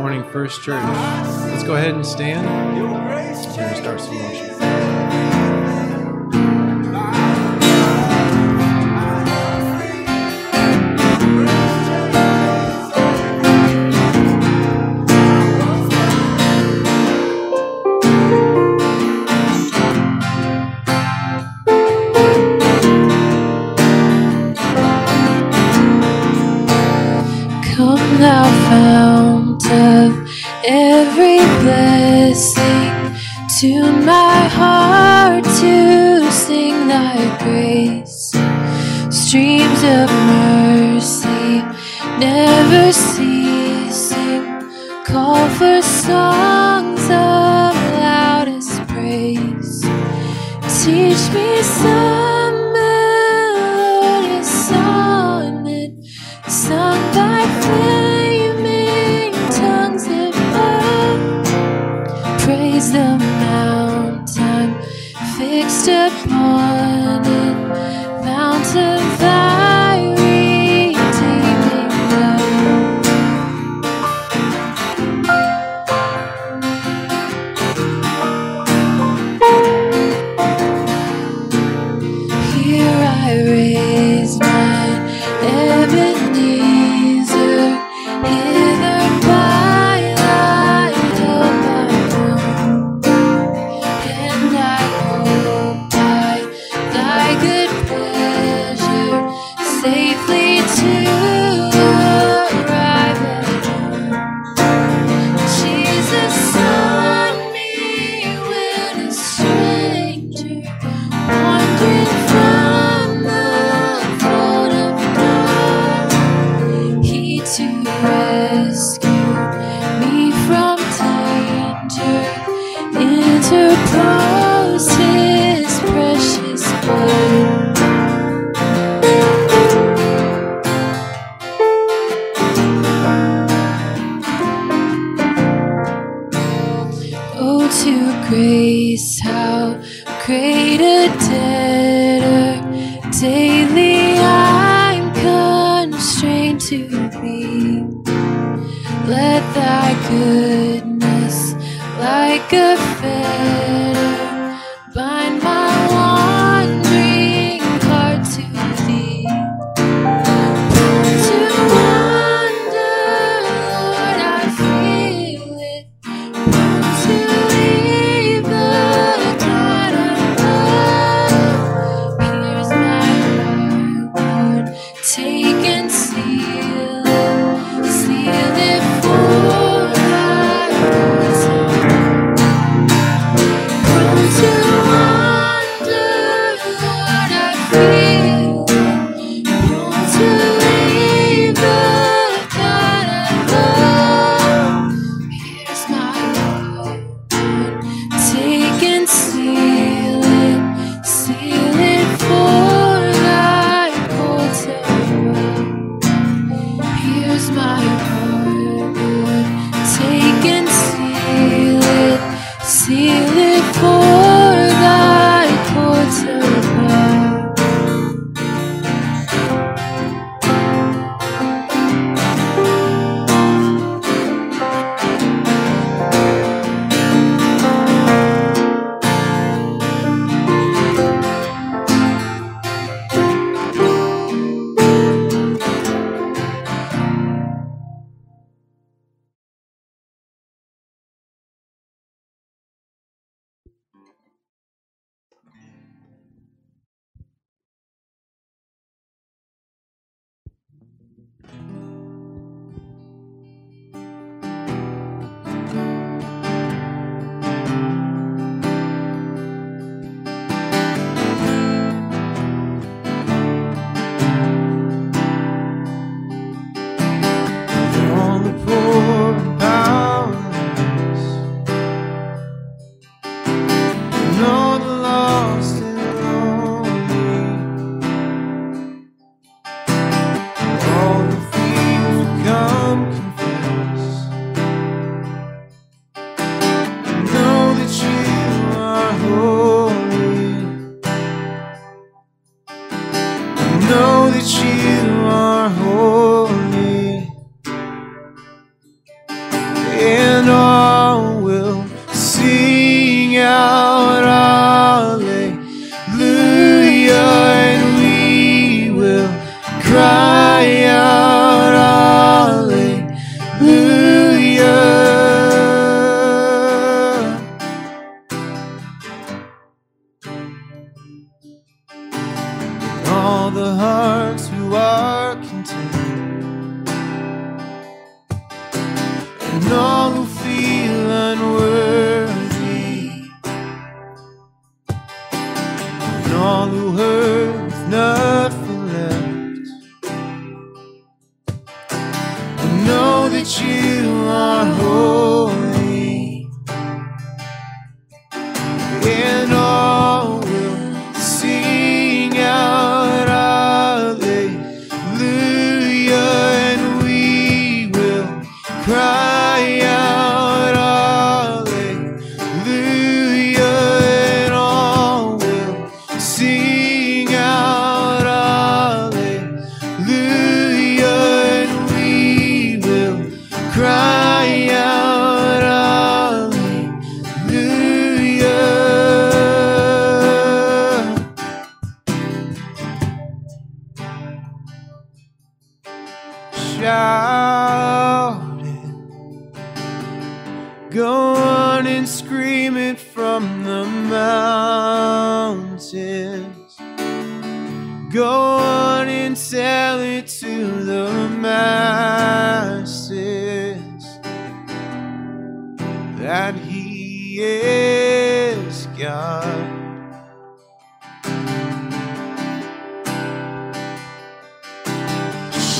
Morning First Church. Let's go ahead and stand. We're going to start some worship. grace, how great a debtor daily I'm constrained to be. Let thy good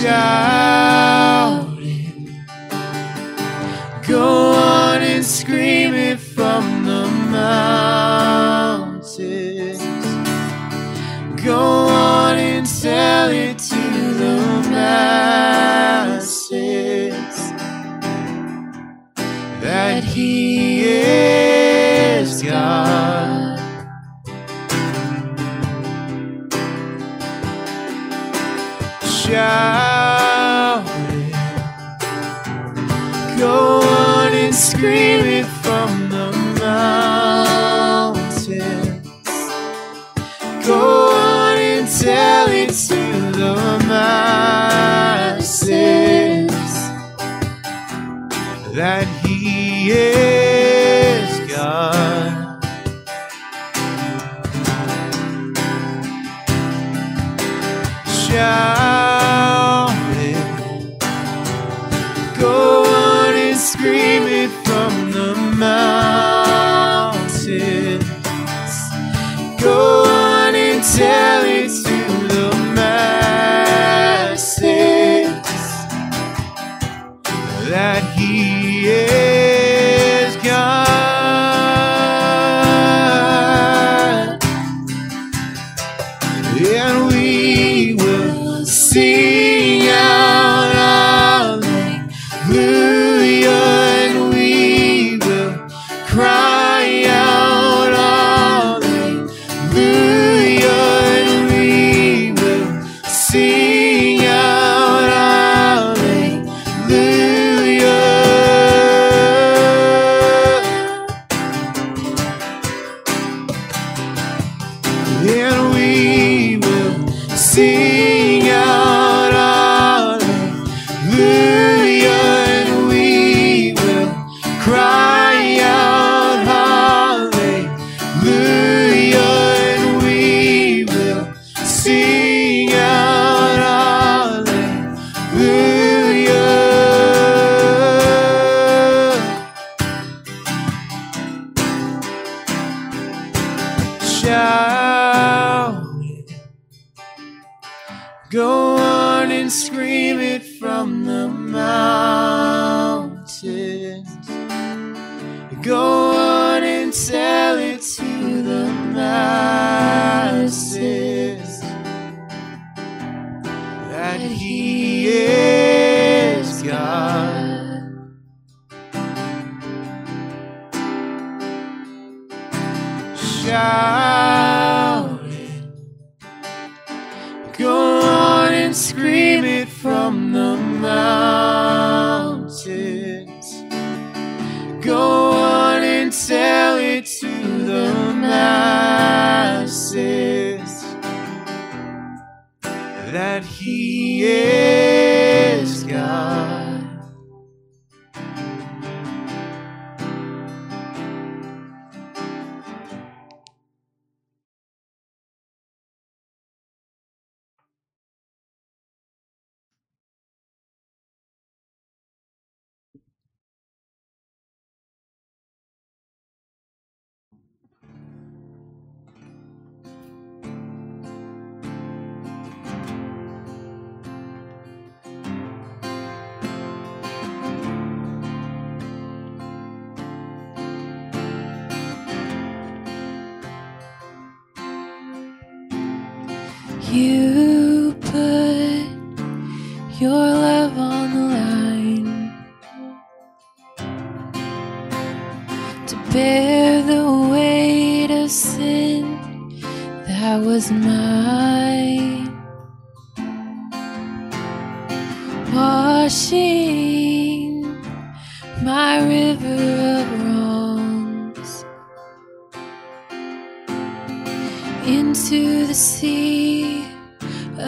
is God. He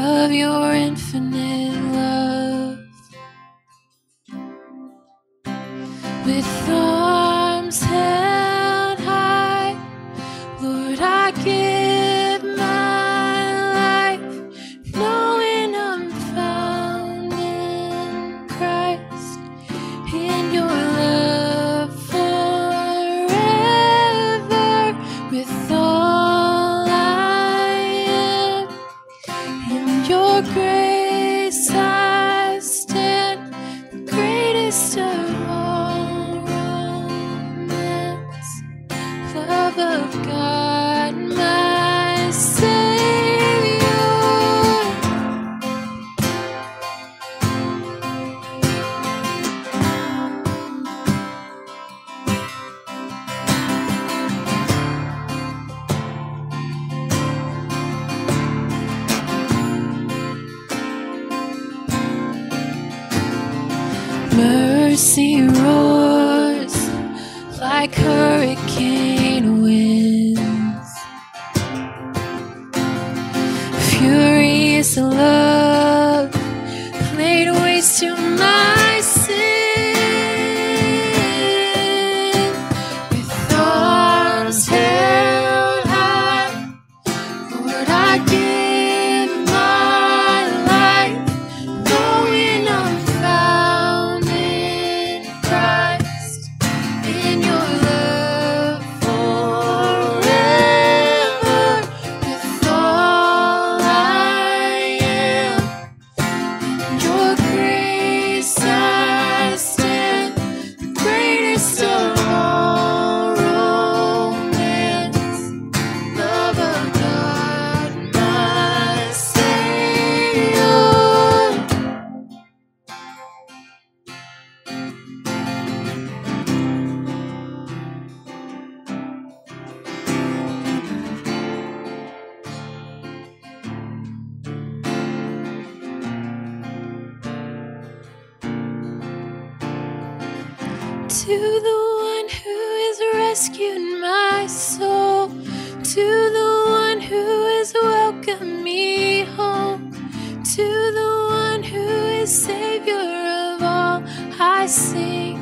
of your infinite. to the one who has rescued my soul, to the one who has welcomed me home, to the one who is Savior of all I sing.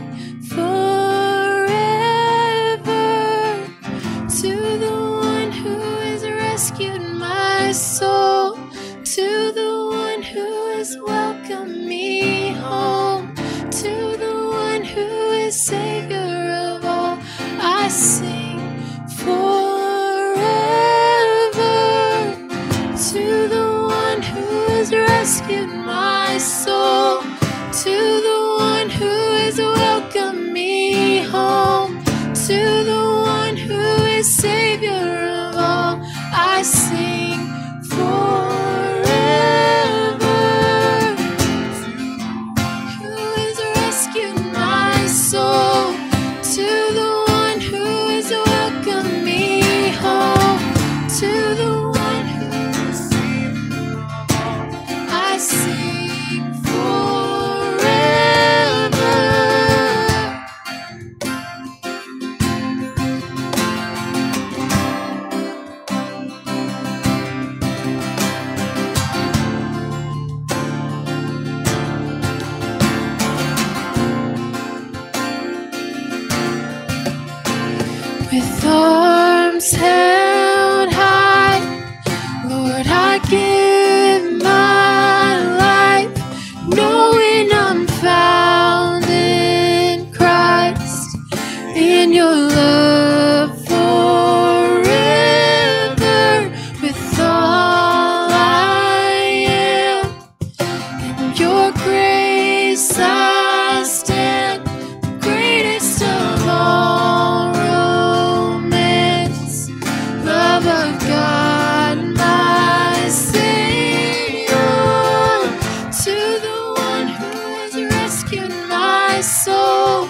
soul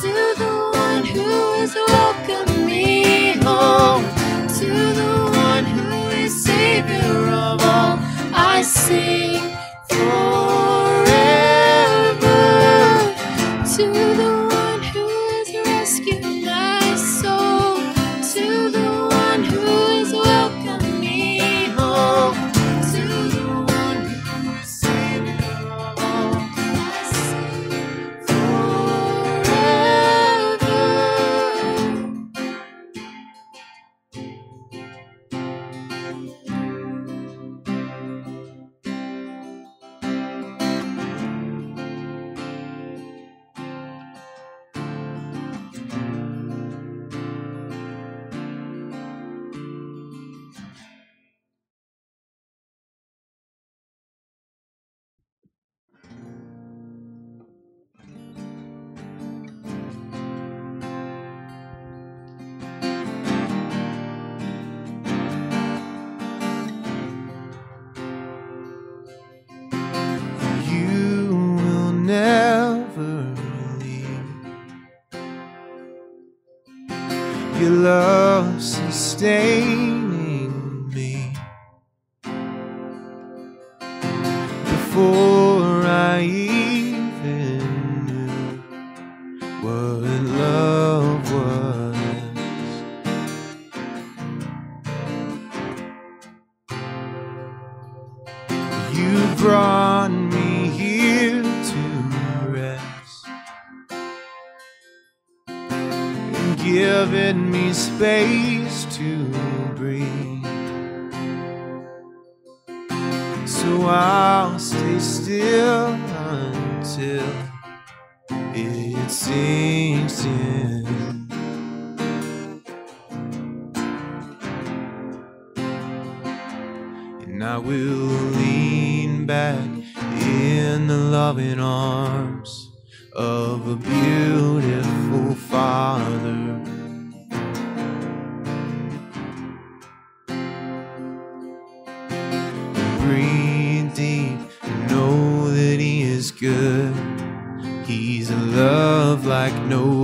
to the one who has welcomed me home, to the one who is Savior of all. I sing for. The others.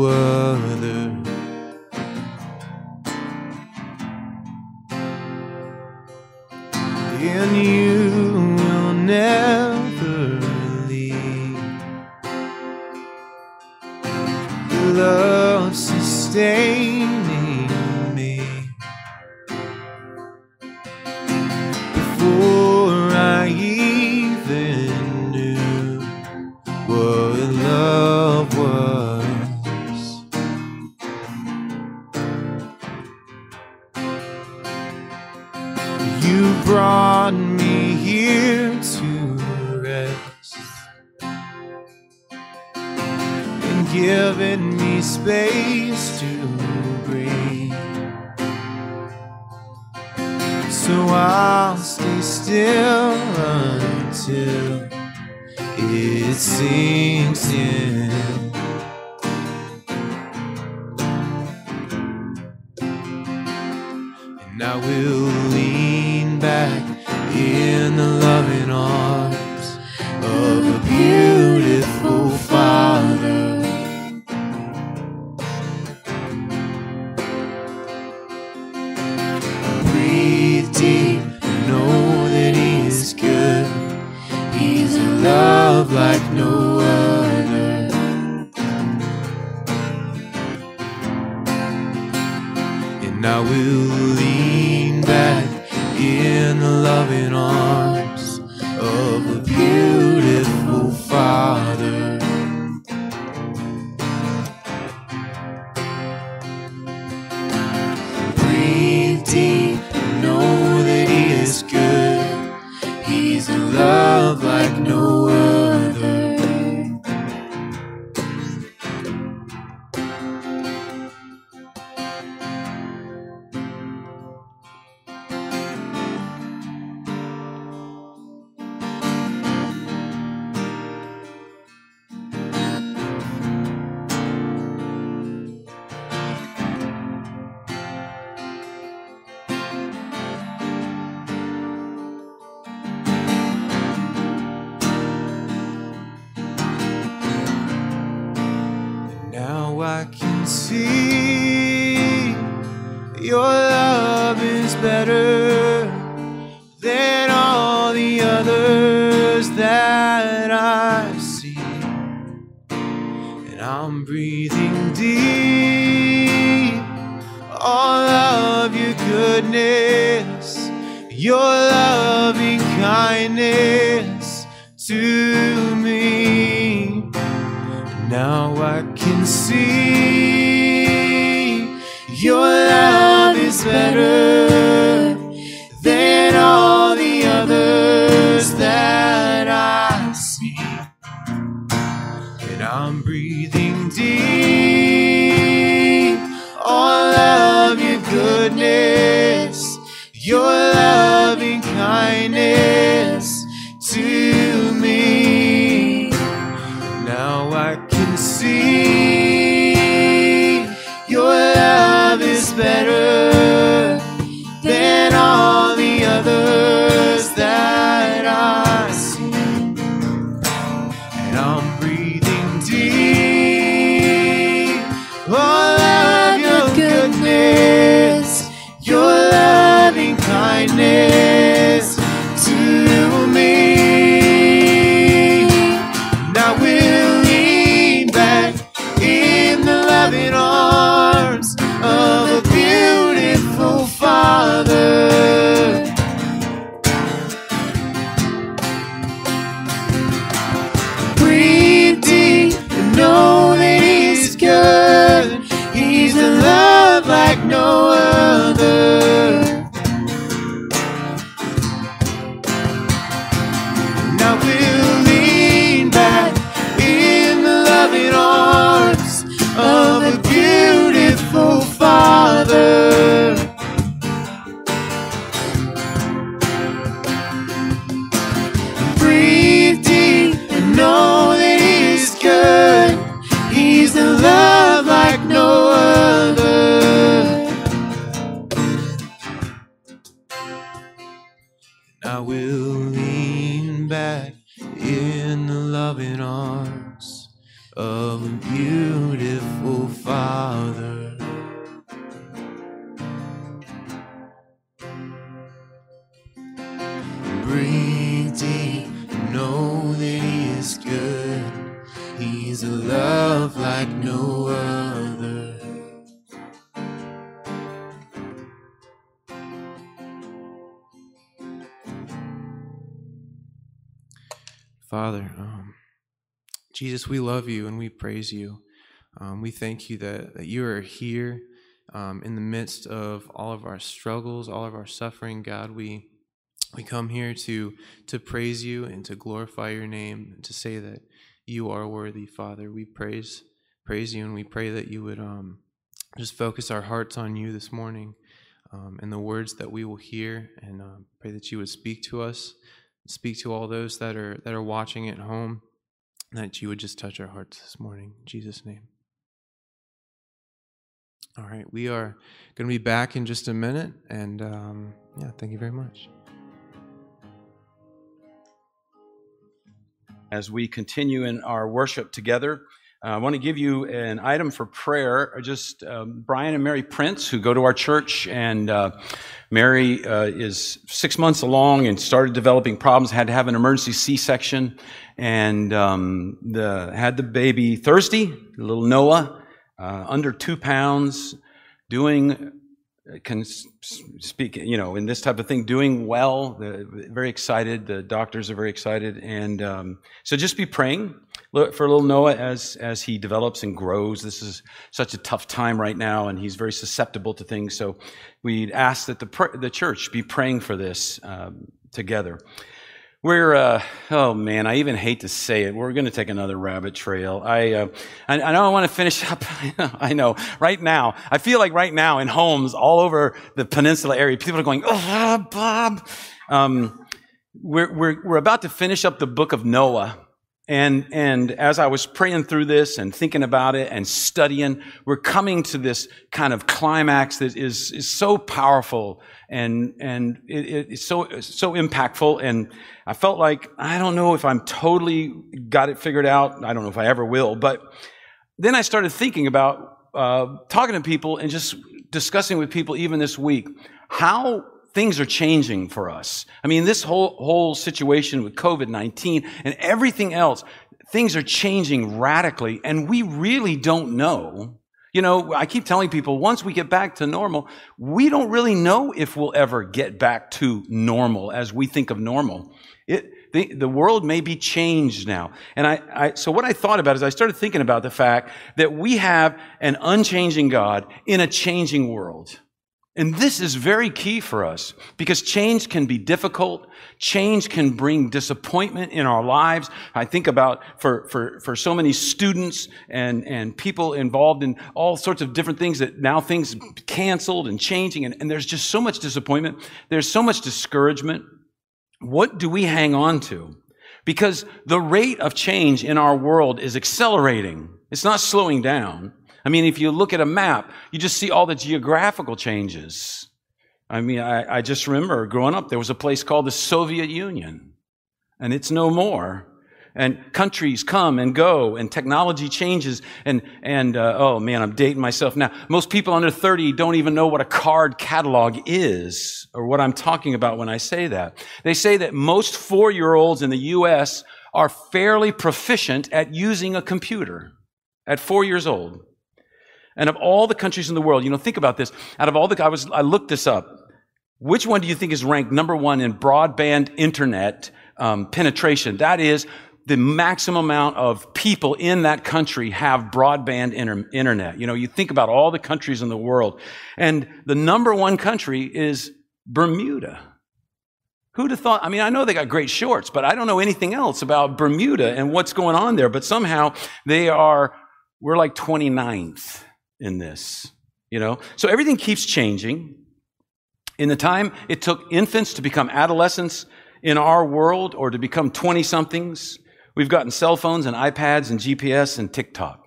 Jesus, we love you and we praise you. Um, we thank you that, that you are here um, in the midst of all of our struggles, all of our suffering. God, we we come here to to praise you and to glorify your name and to say that you are worthy, Father. We praise praise you and we pray that you would um, just focus our hearts on you this morning um, and the words that we will hear, and um, pray that you would speak to us, speak to all those that are that are watching at home, that you would just touch our hearts this morning. In Jesus' name. All right, we are going to be back in just a minute, and um, yeah, thank you very much. as we continue in our worship together. Uh, I want to give you an item for prayer. Just um, Brian and Mary Prince, who go to our church, and uh, Mary uh, is six months along and started developing problems. Had to have an emergency C-section, and um, the had the baby Thursday, little Noah, uh, under two pounds, doing can speak, you know, in this type of thing, doing well. The, very excited. The doctors are very excited, and um, so just be praying for little Noah as as he develops and grows. This is such a tough time right now, and he's very susceptible to things. So we'd ask that the the church be praying for this um, together. We're, uh, oh man, I even hate to say it. We're going to take another rabbit trail. I, uh, I, I know I want to finish up. I know right now, I feel like right now in homes all over the peninsula area, people are going, oh, Bob. Um, we're, we're, we're about to finish up the book of Noah. And, and as I was praying through this and thinking about it and studying, we're coming to this kind of climax that is, is so powerful and, and it, it's so, so impactful. And I felt like, I don't know if I'm totally got it figured out. I don't know if I ever will, but then I started thinking about, uh, talking to people and just discussing with people even this week, how things are changing for us. I mean, this whole, whole situation with COVID-19 and everything else, things are changing radically, and we really don't know. You know, I keep telling people once we get back to normal, we don't really know if we'll ever get back to normal as we think of normal. It, the, the world may be changed now. And I, I, so what I thought about is I started thinking about the fact that we have an unchanging God in a changing world. And this is very key for us because change can be difficult. Change can bring disappointment in our lives. I think about for, for, for so many students and, and people involved in all sorts of different things that now things canceled and changing. And, and there's just so much disappointment. There's so much discouragement. What do we hang on to? Because the rate of change in our world is accelerating. It's not slowing down. I mean, if you look at a map, you just see all the geographical changes. I mean, I, I, just remember growing up, there was a place called the Soviet Union, and it's no more. And countries come and go, and technology changes. And, and uh, oh man, I'm dating myself now. Most people under 30 don't even know what a card catalog is, or what I'm talking about when I say that. They say that most four year olds in the U.S. are fairly proficient at using a computer at four years old. And of all the countries in the world, you know, think about this. Out of all the, I was, I looked this up. Which one do you think is ranked number one in broadband internet um, penetration? That is, the maximum amount of people in that country have broadband inter- internet. You know, you think about all the countries in the world, and the number one country is Bermuda. Who'd have thought? I mean, I know they got great shorts, but I don't know anything else about Bermuda and what's going on there. But somehow they are, we're like 29th in this, you know? So everything keeps changing. In the time it took infants to become adolescents in our world or to become 20 somethings, we've gotten cell phones and iPads and GPS and TikTok,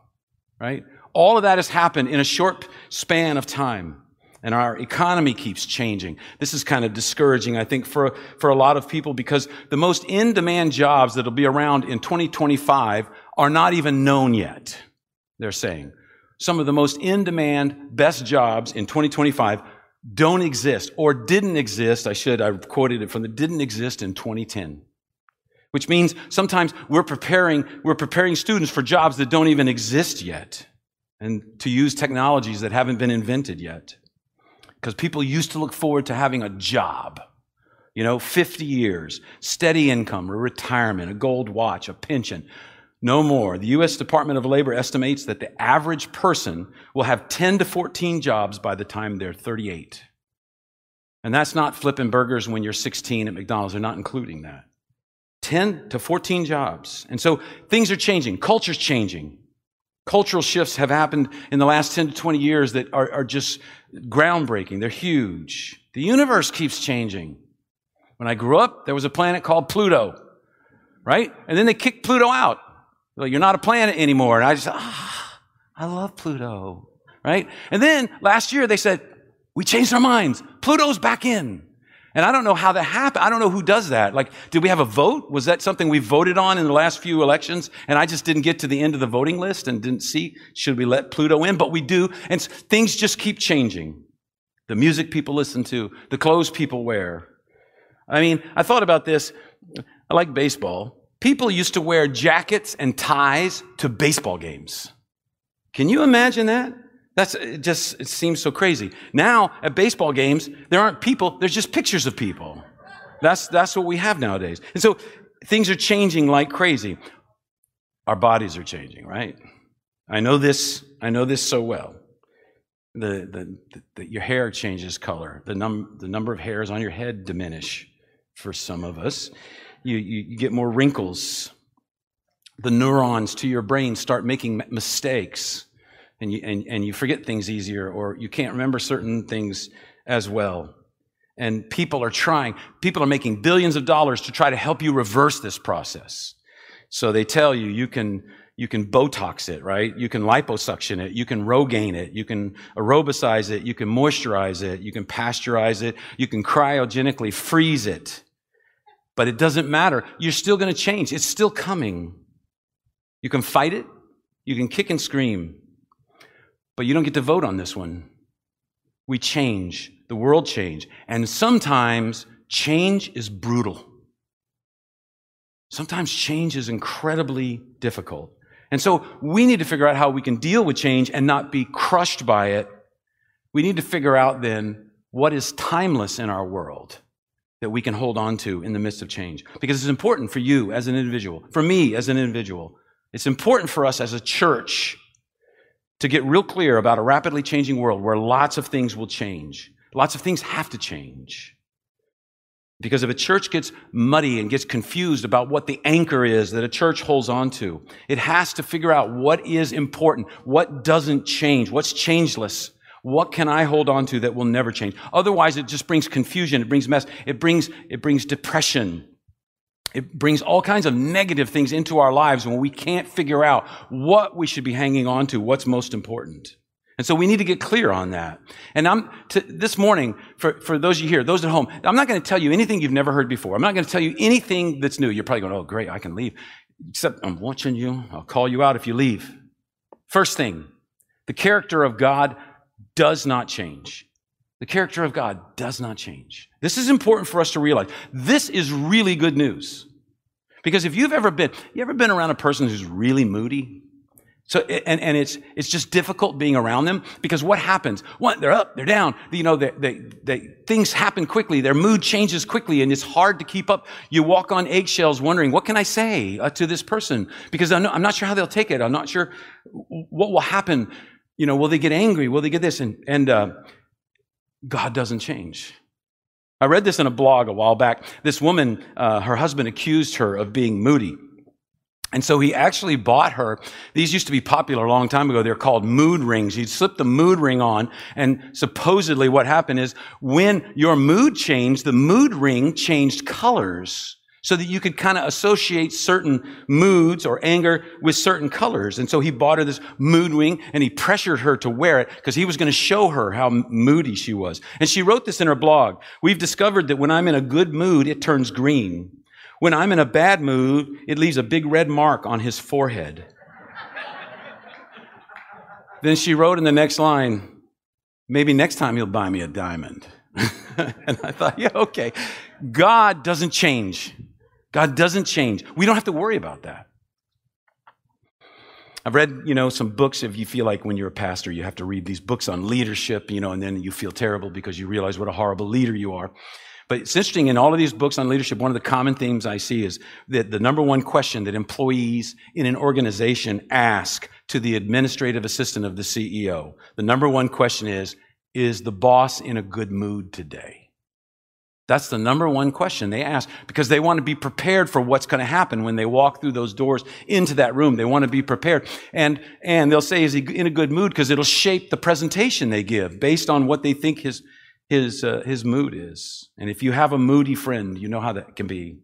right? All of that has happened in a short span of time. And our economy keeps changing. This is kind of discouraging, I think, for, for a lot of people because the most in demand jobs that'll be around in 2025 are not even known yet, they're saying some of the most in demand, best jobs in 2025 don't exist or didn't exist. I should, I quoted it from the didn't exist in 2010. Which means sometimes we're preparing, we're preparing students for jobs that don't even exist yet and to use technologies that haven't been invented yet. Because people used to look forward to having a job. You know, 50 years, steady income, a retirement, a gold watch, a pension. No more. The U.S. Department of Labor estimates that the average person will have 10 to 14 jobs by the time they're 38. And that's not flipping burgers when you're 16 at McDonald's. They're not including that. 10 to 14 jobs. And so things are changing. Culture's changing. Cultural shifts have happened in the last 10 to 20 years that are, are just groundbreaking. They're huge. The universe keeps changing. When I grew up, there was a planet called Pluto, right? And then they kicked Pluto out. Like, you're not a planet anymore. And I just, ah, I love Pluto. Right? And then last year they said, we changed our minds. Pluto's back in. And I don't know how that happened. I don't know who does that. Like, did we have a vote? Was that something we voted on in the last few elections? And I just didn't get to the end of the voting list and didn't see, should we let Pluto in? But we do. And things just keep changing. The music people listen to, the clothes people wear. I mean, I thought about this. I like baseball. People used to wear jackets and ties to baseball games. Can you imagine that? That's it just it seems so crazy. Now at baseball games, there aren't people, there's just pictures of people. That's that's what we have nowadays. And so things are changing like crazy. Our bodies are changing, right? I know this, I know this so well. The, the, the, your hair changes color. The, num, the number of hairs on your head diminish for some of us you, you, get more wrinkles. The neurons to your brain start making mistakes, and you, and, and you forget things easier, or you can't remember certain things as well. And people are trying, people are making billions of dollars to try to help you reverse this process. So they tell you you can you can Botox it, right? You can liposuction it. You can Rogaine it. You can aerobicize it. You can moisturize it. You can pasteurize it. You can cryogenically freeze it. But it doesn't matter. You're still going to change. It's still coming. You can fight it. You can kick and scream. But you don't get to vote on this one. We change. The world change. And sometimes change is brutal. Sometimes change is incredibly difficult. And so we need to figure out how we can deal with change and not be crushed by it. We need to figure out then what is timeless in our world that we can hold on to in the midst of change. Because it's important for you as an individual, for me as an individual. It's important for us as a church to get real clear about a rapidly changing world where lots of things will change. Lots of things have to change. Because if a church gets muddy and gets confused about what the anchor is that a church holds on to, it has to figure out what is important, what doesn't change, what's changeless. What can I hold on to that will never change? Otherwise, it just brings confusion, it brings mess, it brings, it brings depression. It brings all kinds of negative things into our lives when we can't figure out what we should be hanging on to, what's most important. And so we need to get clear on that. And I'm, to, this morning, for, for those of you here, those at home, I'm not going to tell you anything you've never heard before. I'm not going to tell you anything that's new. You're probably going, oh, great, I can leave. Except I'm watching you. I'll call you out if you leave. First thing, the character of God does not change. The character of God does not change. This is important for us to realize. This is really good news. Because if you've ever been, you ever been around a person who's really moody? So, and, and it's, it's just difficult being around them because what happens? What, they're up, they're down, you know, they, they, they, things happen quickly, their mood changes quickly, and it's hard to keep up. You walk on eggshells wondering, what can I say uh, to this person? Because I'm not, I'm not sure how they'll take it. I'm not sure what will happen. You know, will they get angry? Will they get this? And, and, uh, God doesn't change. I read this in a blog a while back. This woman, uh, her husband accused her of being moody. And so he actually bought her. These used to be popular a long time ago. They're called mood rings. He'd slip the mood ring on. And supposedly what happened is when your mood changed, the mood ring changed colors so that you could kind of associate certain moods or anger with certain colors. And so he bought her this mood ring and he pressured her to wear it because he was going to show her how moody she was. And she wrote this in her blog. We've discovered that when I'm in a good mood, it turns green. When I'm in a bad mood, it leaves a big red mark on his forehead. then she wrote in the next line, maybe next time he'll buy me a diamond. and I thought, yeah, okay. God doesn't change. God doesn't change. We don't have to worry about that. I've read, you know, some books if you feel like when you're a pastor, you have to read these books on leadership, you know, and then you feel terrible because you realize what a horrible leader you are. But it's interesting in all of these books on leadership, one of the common themes I see is that the number one question that employees in an organization ask to the administrative assistant of the CEO, the number one question is, is the boss in a good mood today? That's the number one question they ask because they want to be prepared for what's going to happen when they walk through those doors into that room. They want to be prepared. And, and they'll say, is he in a good mood? Because it'll shape the presentation they give based on what they think his, his, uh, his mood is. And if you have a moody friend, you know how that can be.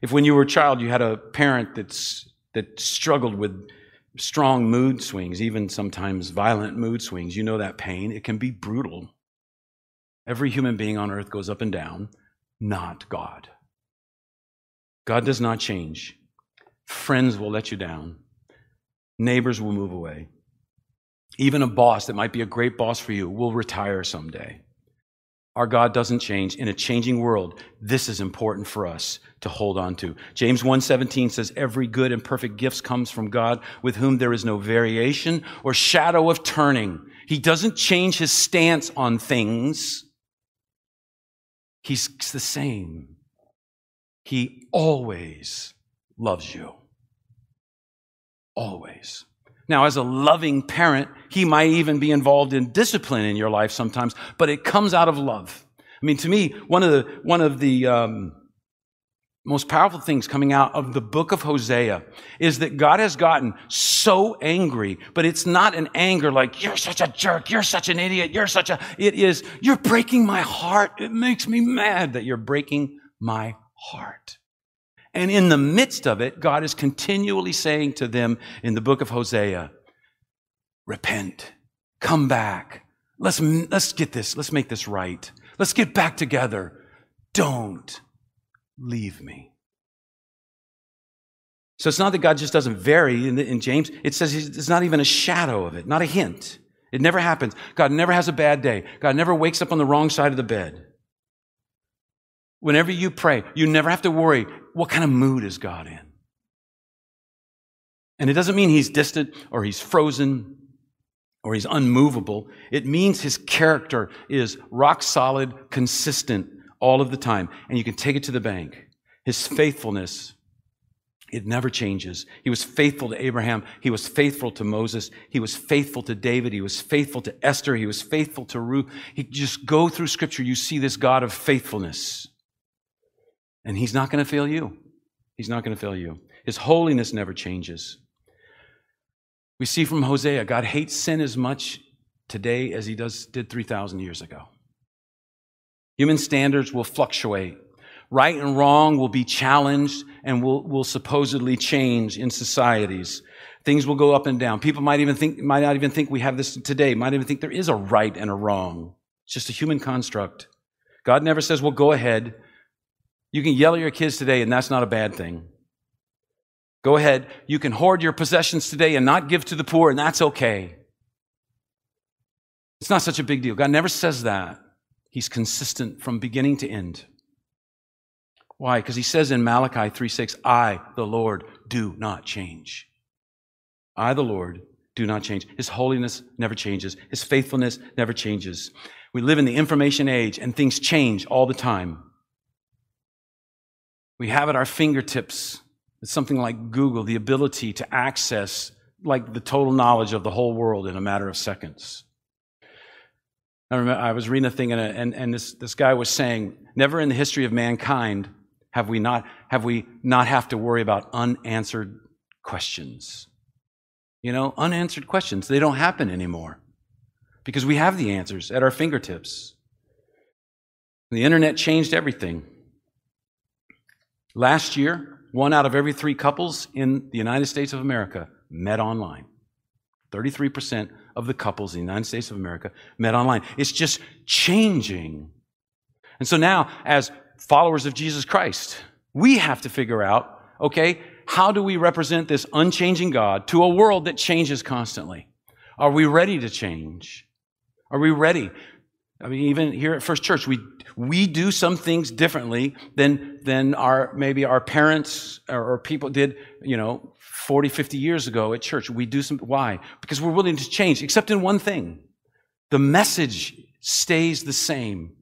If when you were a child, you had a parent that's, that struggled with strong mood swings, even sometimes violent mood swings, you know that pain. It can be brutal. Every human being on earth goes up and down, not God. God does not change. Friends will let you down. Neighbors will move away. Even a boss that might be a great boss for you will retire someday. Our God doesn't change. In a changing world, this is important for us to hold on to. James 1:17 says every good and perfect gift comes from God with whom there is no variation or shadow of turning. He doesn't change his stance on things. He's the same. He always loves you. Always. Now, as a loving parent, he might even be involved in discipline in your life sometimes, but it comes out of love. I mean, to me, one of the, one of the um, most powerful things coming out of the book of Hosea is that God has gotten so angry, but it's not an anger like, you're such a jerk, you're such an idiot, you're such a, it is, you're breaking my heart. It makes me mad that you're breaking my heart. And in the midst of it, God is continually saying to them in the book of Hosea, repent, come back. Let's, let's get this, let's make this right. Let's get back together. Don't leave me. So it's not that God just doesn't vary in, in James. It says it's not even a shadow of it, not a hint. It never happens. God never has a bad day. God never wakes up on the wrong side of the bed. Whenever you pray, you never have to worry what kind of mood is God in? And it doesn't mean he's distant or he's frozen or he's unmovable. It means his character is rock solid, consistent all of the time. And you can take it to the bank. His faithfulness, it never changes. He was faithful to Abraham. He was faithful to Moses. He was faithful to David. He was faithful to Esther. He was faithful to Ruth. He just go through scripture. You see this God of faithfulness. And he's not going to fail you. He's not going to fail you. His holiness never changes. We see from Hosea, God hates sin as much today as he does, did 3,000 years ago. Human standards will fluctuate. Right and wrong will be challenged and will, will supposedly change in societies. Things will go up and down. People might even think, might not even think we have this today, might even think there is a right and a wrong. It's just a human construct. God never says, well, go ahead. You can yell at your kids today, and that's not a bad thing. Go ahead. You can hoard your possessions today and not give to the poor, and that's okay. It's not such a big deal. God never says that. He's consistent from beginning to end. Why? Because he says in Malachi 3 6, I, the Lord, do not change. I, the Lord, do not change. His holiness never changes. His faithfulness never changes. We live in the information age and things change all the time. We have at our fingertips something like Google, the ability to access like the total knowledge of the whole world in a matter of seconds. I remember I was reading a thing and, uh, and, and this, this guy was saying, never in the history of mankind have we not, have we not have to worry about unanswered questions? You know, unanswered questions. They don't happen anymore because we have the answers at our fingertips. The internet changed everything. Last year, one out of every three couples in the United States of America met online. 33% of the couples in the United States of America met online. It's just changing. And so now, as followers of Jesus Christ, we have to figure out okay, how do we represent this unchanging God to a world that changes constantly? Are we ready to change? Are we ready? I mean, even here at First Church, we, we do some things differently than, than our, maybe our parents or, or people did, you know, 40, 50 years ago at church. We do some, why? Because we're willing to change, except in one thing. The message stays the same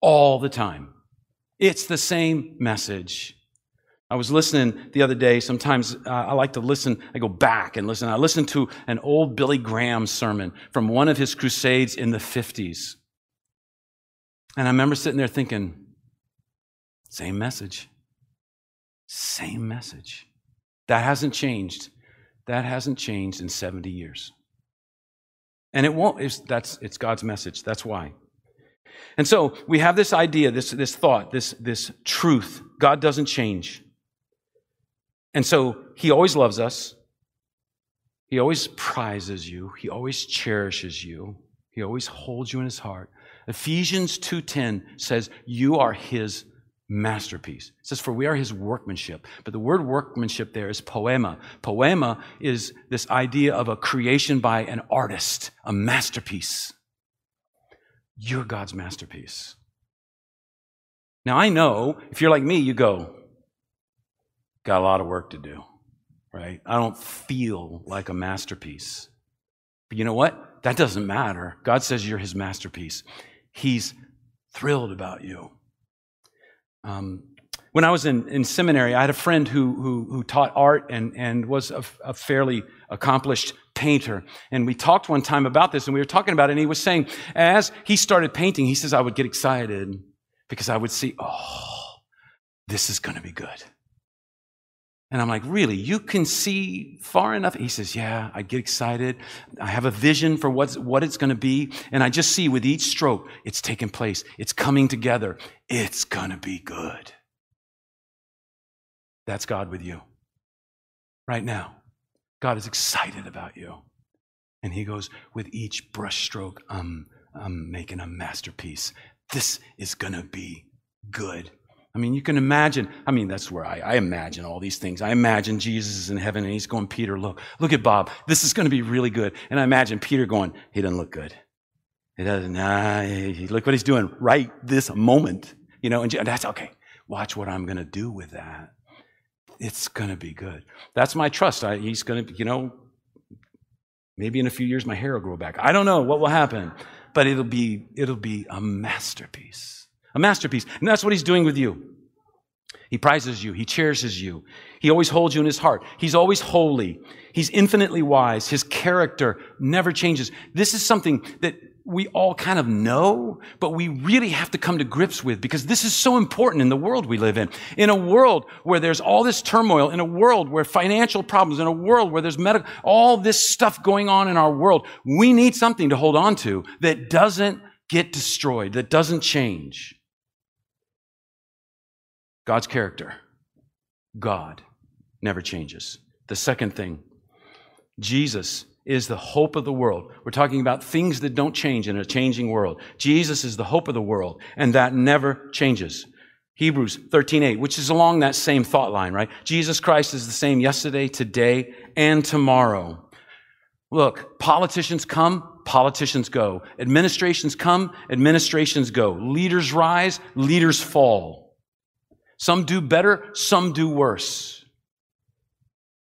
all the time. It's the same message. I was listening the other day. Sometimes uh, I like to listen. I go back and listen. I listened to an old Billy Graham sermon from one of his crusades in the 50s. And I remember sitting there thinking, same message. Same message. That hasn't changed. That hasn't changed in 70 years. And it won't, it's, that's, it's God's message. That's why. And so we have this idea, this, this thought, this, this truth. God doesn't change. And so he always loves us. He always prizes you. He always cherishes you. He always holds you in his heart. Ephesians 2:10 says you are his masterpiece. It says for we are his workmanship. But the word workmanship there is poema. Poema is this idea of a creation by an artist, a masterpiece. You're God's masterpiece. Now, I know if you're like me, you go, got a lot of work to do, right? I don't feel like a masterpiece. But you know what? That doesn't matter. God says you're his masterpiece. He's thrilled about you. Um, when I was in, in seminary, I had a friend who, who, who taught art and, and was a, a, fairly accomplished painter. And we talked one time about this, and we were talking about it, and he was saying, as he started painting, he says, I would get excited because I would see, oh, this is going to be good. And I'm like, really? You can see far enough? He says, yeah, I get excited. I have a vision for what's, what it's going to be. And I just see with each stroke, it's taking place. It's coming together. It's going to be good. That's God with you. Right now, God is excited about you. And he goes, with each brushstroke, I'm, I'm making a masterpiece. This is going to be good. I mean, you can imagine. I mean, that's where I, I, imagine all these things. I imagine Jesus is in heaven and he's going, Peter, look, look at Bob. This is going to be really good. And I imagine Peter going, he doesn't look good. He doesn't, nah, look what he's doing right this moment. You know, and that's okay. Watch what I'm going to do with that. it's going to be good. That's my trust. I, he's going to, you know, maybe in a few years my hair will grow back. I don't know what will happen, but it'll be, it'll be a masterpiece. A masterpiece. And that's what he's doing with you. He prizes you. He cherishes you. He always holds you in his heart. He's always holy. He's infinitely wise. His character never changes. This is something that we all kind of know, but we really have to come to grips with because this is so important in the world we live in. In a world where there's all this turmoil, in a world where financial problems, in a world where there's medical, all this stuff going on in our world, we need something to hold on to that doesn't get destroyed, that doesn't change. God's character. God never changes. The second thing, Jesus is the hope of the world. We're talking about things that don't change in a changing world. Jesus is the hope of the world, and that never changes. Hebrews 13:8, which is along that same thought line, right? Jesus Christ is the same yesterday, today, and tomorrow. Look, politicians come, politicians go. Administrations come, administrations go. Leaders rise, leaders fall. Some do better, some do worse.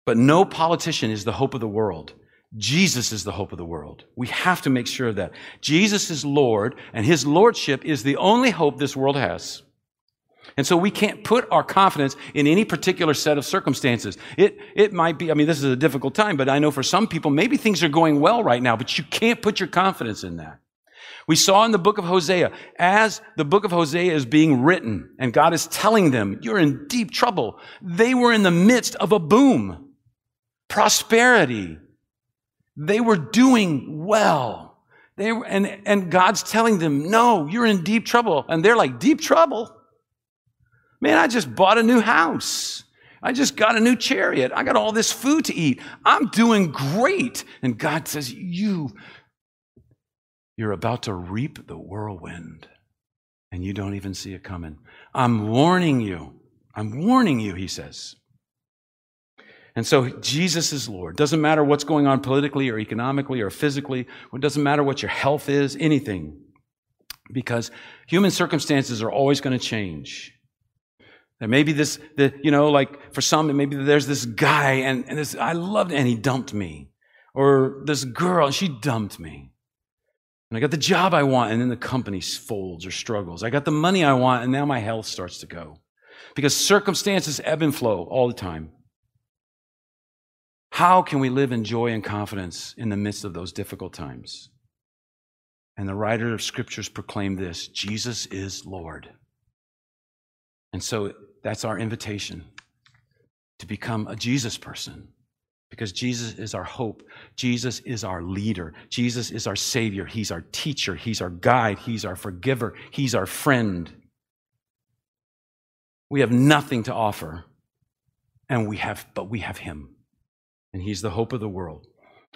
But no politician is the hope of the world. Jesus is the hope of the world. We have to make sure of that. Jesus is Lord, and His Lordship is the only hope this world has. And so we can't put our confidence in any particular set of circumstances. It, it might be, I mean, this is a difficult time, but I know for some people, maybe things are going well right now, but you can't put your confidence in that. We saw in the book of Hosea, as the book of Hosea is being written, and God is telling them, you're in deep trouble. They were in the midst of a boom, prosperity, they were doing well. They were, and, and God's telling them, no, you're in deep trouble. And they're like, deep trouble? Man, I just bought a new house. I just got a new chariot. I got all this food to eat. I'm doing great. And God says, you, you're about to reap the whirlwind and you don't even see it coming. I'm warning you. I'm warning you, he says. And so Jesus is Lord. Doesn't matter what's going on politically or economically or physically. It doesn't matter what your health is, anything. Because human circumstances are always going to change. There may be this, the, you know, like for some, maybe there's this guy and, and this, I loved and he dumped me. Or this girl and she dumped me. And I got the job I want and then the company folds or struggles. I got the money I want and now my health starts to go. Because circumstances ebb and flow all the time. How can we live in joy and confidence in the midst of those difficult times? And the writer of scriptures proclaim this Jesus is Lord. And so that's our invitation to become a Jesus person because Jesus is our hope. Jesus is our leader. Jesus is our Savior. He's our teacher. He's our guide. He's our forgiver. He's our friend. We have nothing to offer, and we have, but we have Him and he's the hope of the world.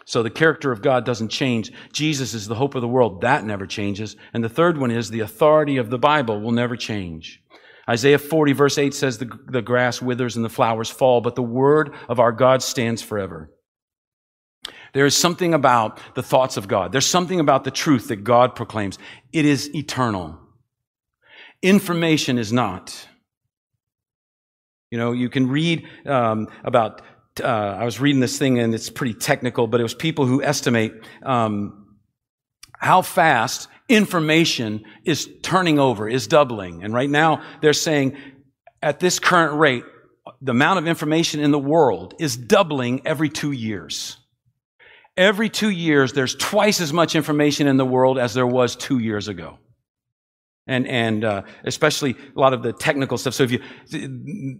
So the character of God doesn't change. Jesus is the hope of the world. That never changes. And the third one is the authority of the Bible will never change. Isaiah 40 verse 8 says the, the grass withers and the flowers fall, but the word of our God stands forever. There is something about the thoughts of God. There's something about the truth that God proclaims. It is eternal. Information is not. You know, you can read um, about uh, I was reading this thing and it's pretty technical, but it was people who estimate um, how fast information is turning over, is doubling. And right now they're saying at this current rate, the amount of information in the world is doubling every two years. Every two years, there's twice as much information in the world as there was two years ago and and uh, especially a lot of the technical stuff. So if you,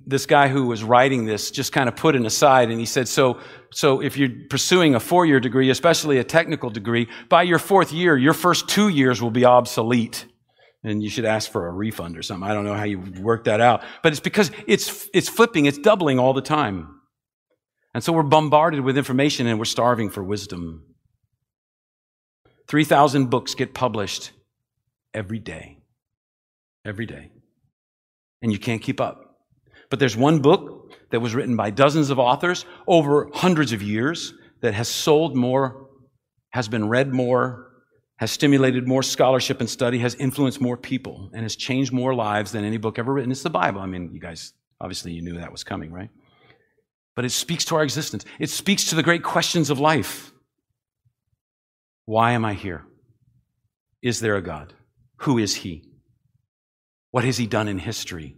this guy who was writing this just kind of put it aside, and he said, so so if you're pursuing a four-year degree, especially a technical degree, by your fourth year, your first two years will be obsolete, and you should ask for a refund or something. I don't know how you work that out, but it's because it's it's flipping, it's doubling all the time, and so we're bombarded with information, and we're starving for wisdom. Three thousand books get published every day every day. And you can't keep up. But there's one book that was written by dozens of authors over hundreds of years that has sold more, has been read more, has stimulated more scholarship and study, has influenced more people, and has changed more lives than any book ever written. It's the Bible. I mean, you guys, obviously, you knew that was coming, right? but it speaks to our existence. It speaks to the great questions of life. Why am I here? Is there a God? Who is He? What has He done in history?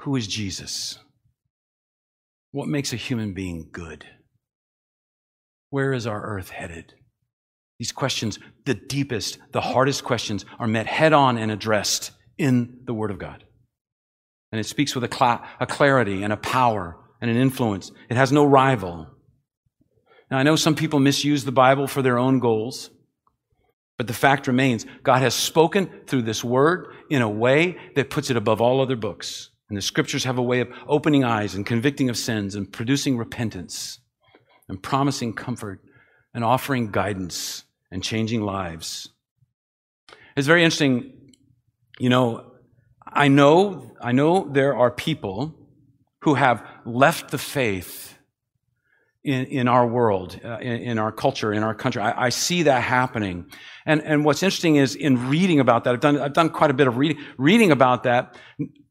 Who is Jesus? What makes a human being good? Where is our earth headed? These questions, the deepest, the hardest questions, are met head on and addressed in the Word of God. And it speaks with a, cl- a clarity and a power and an influence. It has no rival. Now, I know some people misuse the Bible for their own goals, but the fact remains God has spoken through this Word in a way that puts it above all other books. And the Scriptures have a way of opening eyes and convicting of sins and producing repentance and promising comfort and offering guidance and changing lives. It's very interesting. You know, I know, I know there are people who have left the faith in, in our world, uh, in, in, our culture, in our country. I, I, see that happening. And, and what's interesting is in reading about that, I've done, I've done quite a bit of reading, reading about that.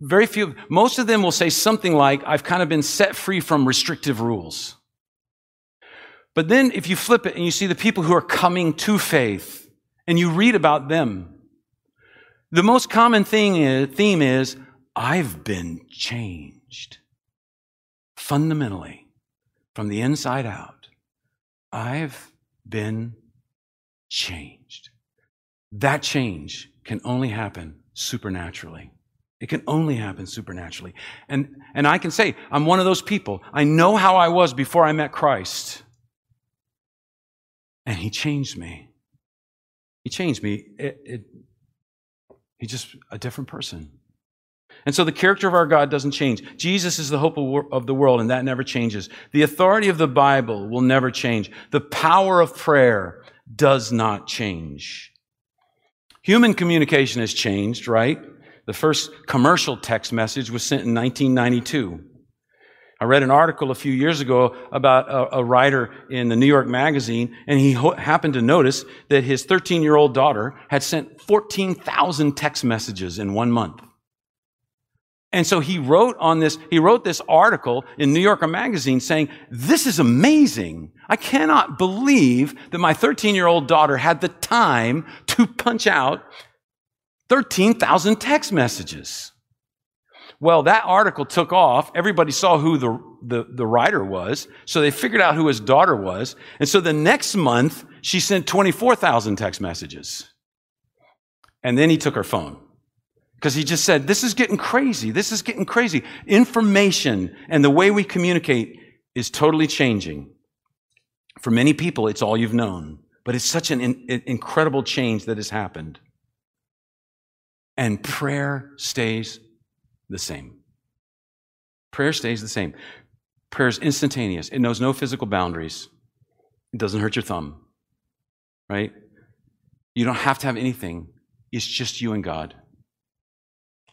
Very few, most of them will say something like, I've kind of been set free from restrictive rules. But then if you flip it and you see the people who are coming to faith and you read about them, the most common thing is, theme is, I've been changed. Fundamentally, from the inside out, I've been changed. That change can only happen supernaturally. It can only happen supernaturally. And, and I can say, I'm one of those people. I know how I was before I met Christ. And he changed me. He changed me. It, it, he's just a different person. And so the character of our God doesn't change. Jesus is the hope of the world, and that never changes. The authority of the Bible will never change. The power of prayer does not change. Human communication has changed, right? The first commercial text message was sent in 1992. I read an article a few years ago about a, a writer in the New York Magazine, and he ho- happened to notice that his 13 year old daughter had sent 14,000 text messages in one month. And so he wrote on this, he wrote this article in New Yorker magazine saying, this is amazing. I cannot believe that my 13 year old daughter had the time to punch out 13,000 text messages. Well, that article took off. Everybody saw who the, the, the, writer was. So they figured out who his daughter was. And so the next month, she sent 24,000 text messages. And then he took her phone. Because he just said, This is getting crazy. This is getting crazy. Information and the way we communicate is totally changing. For many people, it's all you've known. But it's such an in, incredible change that has happened. And prayer stays the same. Prayer stays the same. Prayer is instantaneous, it knows no physical boundaries, it doesn't hurt your thumb, right? You don't have to have anything, it's just you and God.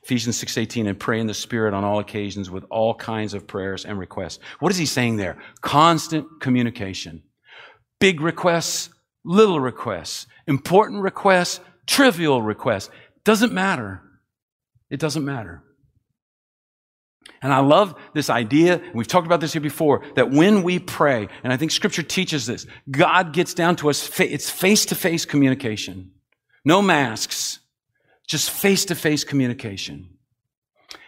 Ephesians 6:18 and pray in the spirit on all occasions with all kinds of prayers and requests. What is he saying there? Constant communication. Big requests, little requests, important requests, trivial requests. Doesn't matter. It doesn't matter. And I love this idea, we've talked about this here before, that when we pray, and I think scripture teaches this, God gets down to us, it's face to face communication. No masks, just face to face communication.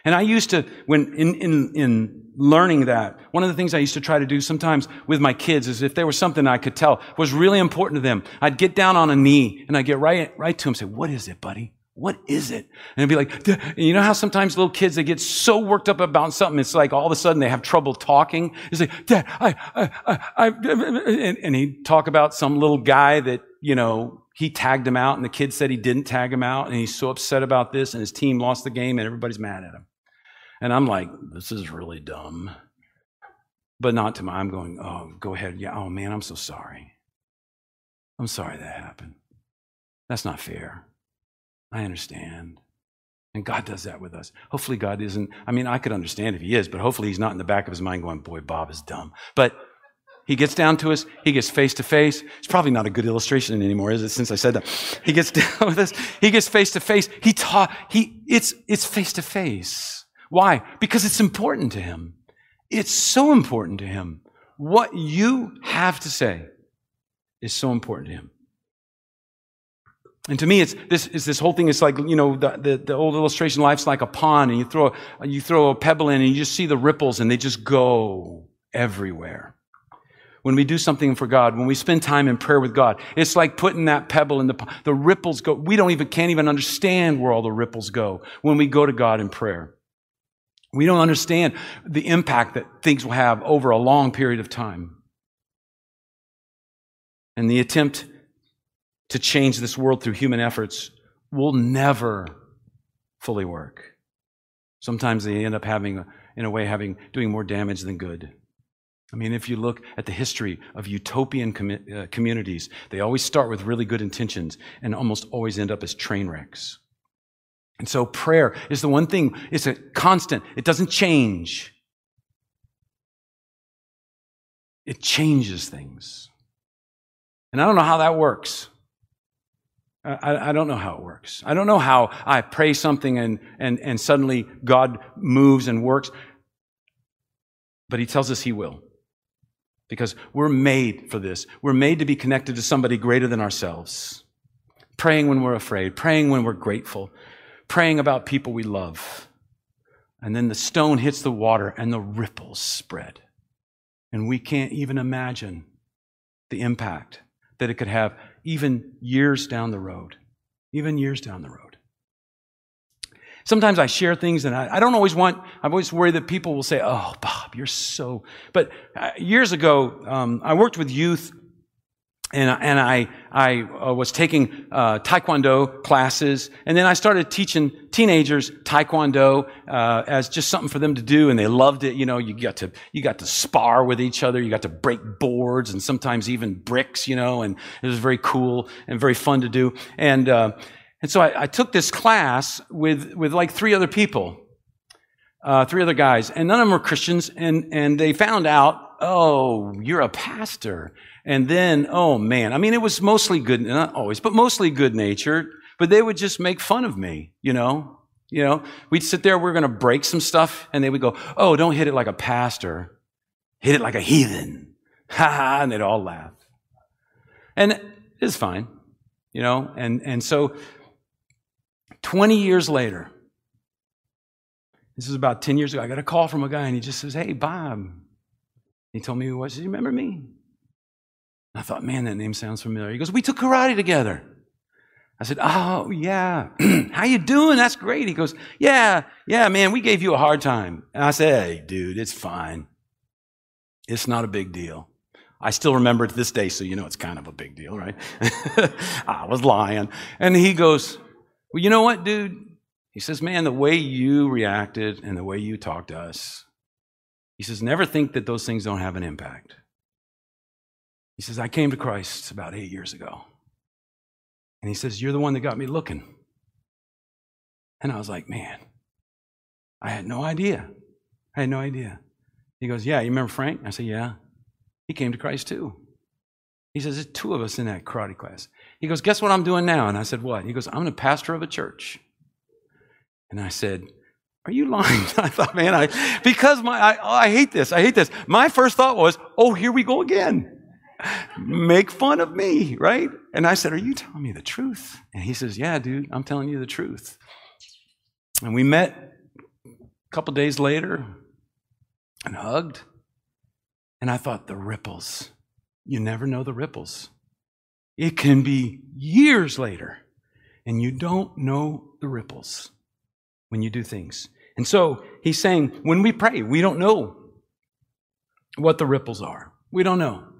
And I used to, when in, in, in learning that, one of the things I used to try to do sometimes with my kids is if there was something I could tell was really important to them, I'd get down on a knee and I'd get right, right to them and say, what is it, buddy? What is it? And it'd be like, and you know how sometimes little kids, they get so worked up about something, it's like all of a sudden they have trouble talking. It's like, Dad, I, I, I, I and, and he'd talk about some little guy that, you know, he tagged him out and the kid said he didn't tag him out and he's so upset about this and his team lost the game and everybody's mad at him. And I'm like, this is really dumb. But not to my, I'm going, oh, go ahead. Yeah. Oh man, I'm so sorry. I'm sorry that happened. That's not fair. I understand. And God does that with us. Hopefully, God isn't, I mean, I could understand if He is, but hopefully He's not in the back of His mind going, boy, Bob is dumb. But He gets down to us, He gets face to face. It's probably not a good illustration anymore, is it, since I said that? He gets down with us, He gets face to face. He taught, He, it's, it's face to face. Why? Because it's important to Him. It's so important to him. What you have to say is so important to him. And to me, it's this, is this whole thing It's like, you know, the, the, the, old illustration, life's like a pond, and you throw, you throw a pebble in and you just see the ripples and they just go everywhere. When we do something for God, when we spend time in prayer with God, it's like putting that pebble in the. The ripples go, we don't even, can't even understand where all the ripples go when we go to God in prayer. We don't understand the impact that things will have over a long period of time. And the attempt to change this world through human efforts will never fully work. Sometimes they end up having, in a way, having, doing more damage than good. I mean, if you look at the history of utopian com- uh, communities, they always start with really good intentions and almost always end up as train wrecks. And so prayer is the one thing, it's a constant, it doesn't change. It changes things. And I don't know how that works. I, I, don't know how it works. I don't know how I pray something and, and, and suddenly God moves and works. But He tells us He will. Because we're made for this. We're made to be connected to somebody greater than ourselves. Praying when we're afraid, praying when we're grateful, praying about people we love. And then the stone hits the water and the ripples spread. And we can't even imagine the impact that it could have even years down the road. Even years down the road. Sometimes I share things and I, I don't always want, I'm always worried that people will say, Oh, Bob, you're so. But uh, years ago, um, I worked with youth and, and I, I uh, was taking uh, taekwondo classes, and then I started teaching teenagers taekwondo uh, as just something for them to do, and they loved it. You know, you got to you got to spar with each other, you got to break boards, and sometimes even bricks. You know, and it was very cool and very fun to do. And uh, and so I, I, took this class with with like three other people, uh, three other guys, and none of them were Christians, and and they found out, oh, you're a pastor. And then, oh man, I mean, it was mostly good, not always, but mostly good natured, but they would just make fun of me, you know? You know, we'd sit there, we are going to break some stuff, and they would go, oh, don't hit it like a pastor. Hit it like a heathen. Ha ha, and they'd all laugh. And it's fine, you know? And, and so 20 years later, this is about 10 years ago, I got a call from a guy, and he just says, hey, Bob. He told me who was. You remember me? I thought, man, that name sounds familiar. He goes, we took karate together. I said, oh, yeah. How you doing? That's great. He goes, yeah, yeah, man, we gave you a hard time. And I said, hey, dude, it's fine. It's not a big deal. I still remember it to this day, so you know it's kind of a big deal, right? I was lying. And he goes, well, you know what, dude? He says, man, the way you reacted and the way you talked to us, he says, never think that those things don't have an impact. He says, I came to Christ about eight years ago. And he says, You're the one that got me looking. And I was like, Man, I had no idea. I had no idea. He goes, Yeah, you remember Frank? I said, Yeah. He came to Christ too. He says, There's two of us in that karate class. He goes, Guess what I'm doing now? And I said, What? He goes, I'm the pastor of a church. And I said, Are you lying? I thought, man, I because my I, oh, I hate this. I hate this. My first thought was, Oh, here we go again make fun of me, right? And I said, Are you telling me the truth? And he says, Yeah, dude, I'm telling you the truth. And we met a couple days later and hugged. And I thought, The ripples. You never know the ripples. It can be years later, and you don't know the ripples when you do things. And so he's saying, when we pray, we don't know what the ripples are. We don't know.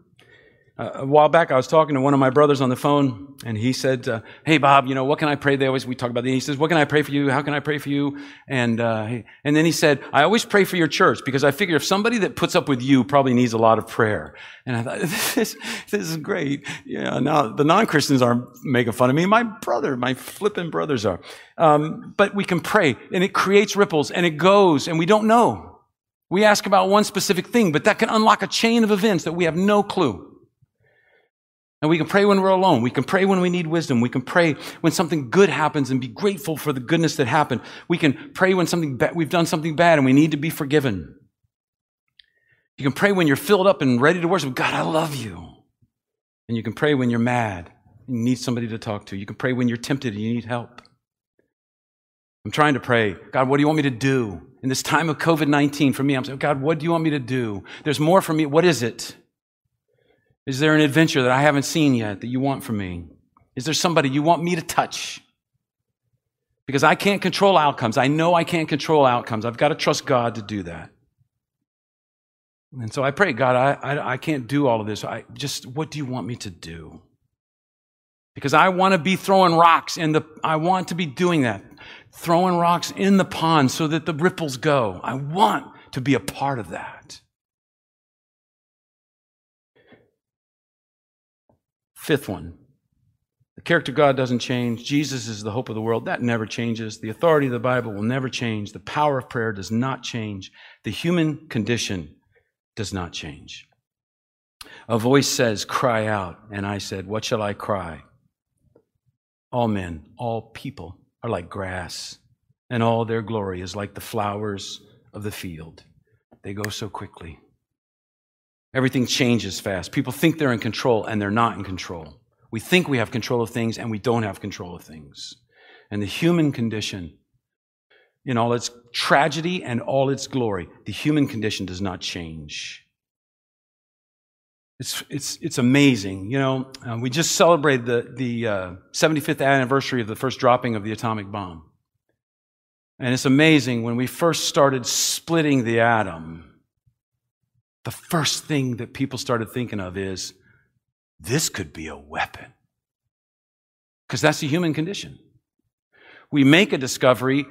Uh, a while back, I was talking to one of my brothers on the phone, and he said, uh, "Hey, Bob, you know what can I pray?" They always we talk about. The, he says, "What can I pray for you? How can I pray for you?" And uh, and then he said, "I always pray for your church because I figure if somebody that puts up with you probably needs a lot of prayer." And I thought, "This, this is great." Yeah. Now the non Christians aren't making fun of me. My brother, my flipping brothers are. Um, but we can pray, and it creates ripples, and it goes, and we don't know. We ask about one specific thing, but that can unlock a chain of events that we have no clue. And we can pray when we're alone. We can pray when we need wisdom. We can pray when something good happens and be grateful for the goodness that happened. We can pray when something ba- we've done something bad and we need to be forgiven. You can pray when you're filled up and ready to worship. God, I love you. And you can pray when you're mad. You need somebody to talk to. You can pray when you're tempted and you need help. I'm trying to pray, God, what do you want me to do? In this time of COVID 19 for me, I'm saying, God, what do you want me to do? There's more for me. What is it? Is there an adventure that I haven't seen yet that you want from me? Is there somebody you want me to touch? Because I can't control outcomes. I know I can't control outcomes. I've got to trust God to do that. And so I pray, God, I, I, I can't do all of this. I just, what do you want me to do? Because I want to be throwing rocks in the, I want to be doing that. Throwing rocks in the pond so that the ripples go. I want to be a part of that. Fifth one. The character of God doesn't change. Jesus is the hope of the world. That never changes. The authority of the Bible will never change. The power of prayer does not change. The human condition does not change. A voice says, Cry out. And I said, What shall I cry? All men, all people are like grass, and all their glory is like the flowers of the field. They go so quickly. Everything changes fast. People think they're in control, and they're not in control. We think we have control of things, and we don't have control of things. And the human condition, in all its tragedy and all its glory, the human condition does not change. It's, it's, it's amazing. You know, uh, we just celebrated the, the uh, 75th anniversary of the first dropping of the atomic bomb. And it's amazing when we first started splitting the atom, the first thing that people started thinking of is this could be a weapon. Because that's the human condition. We make a discovery.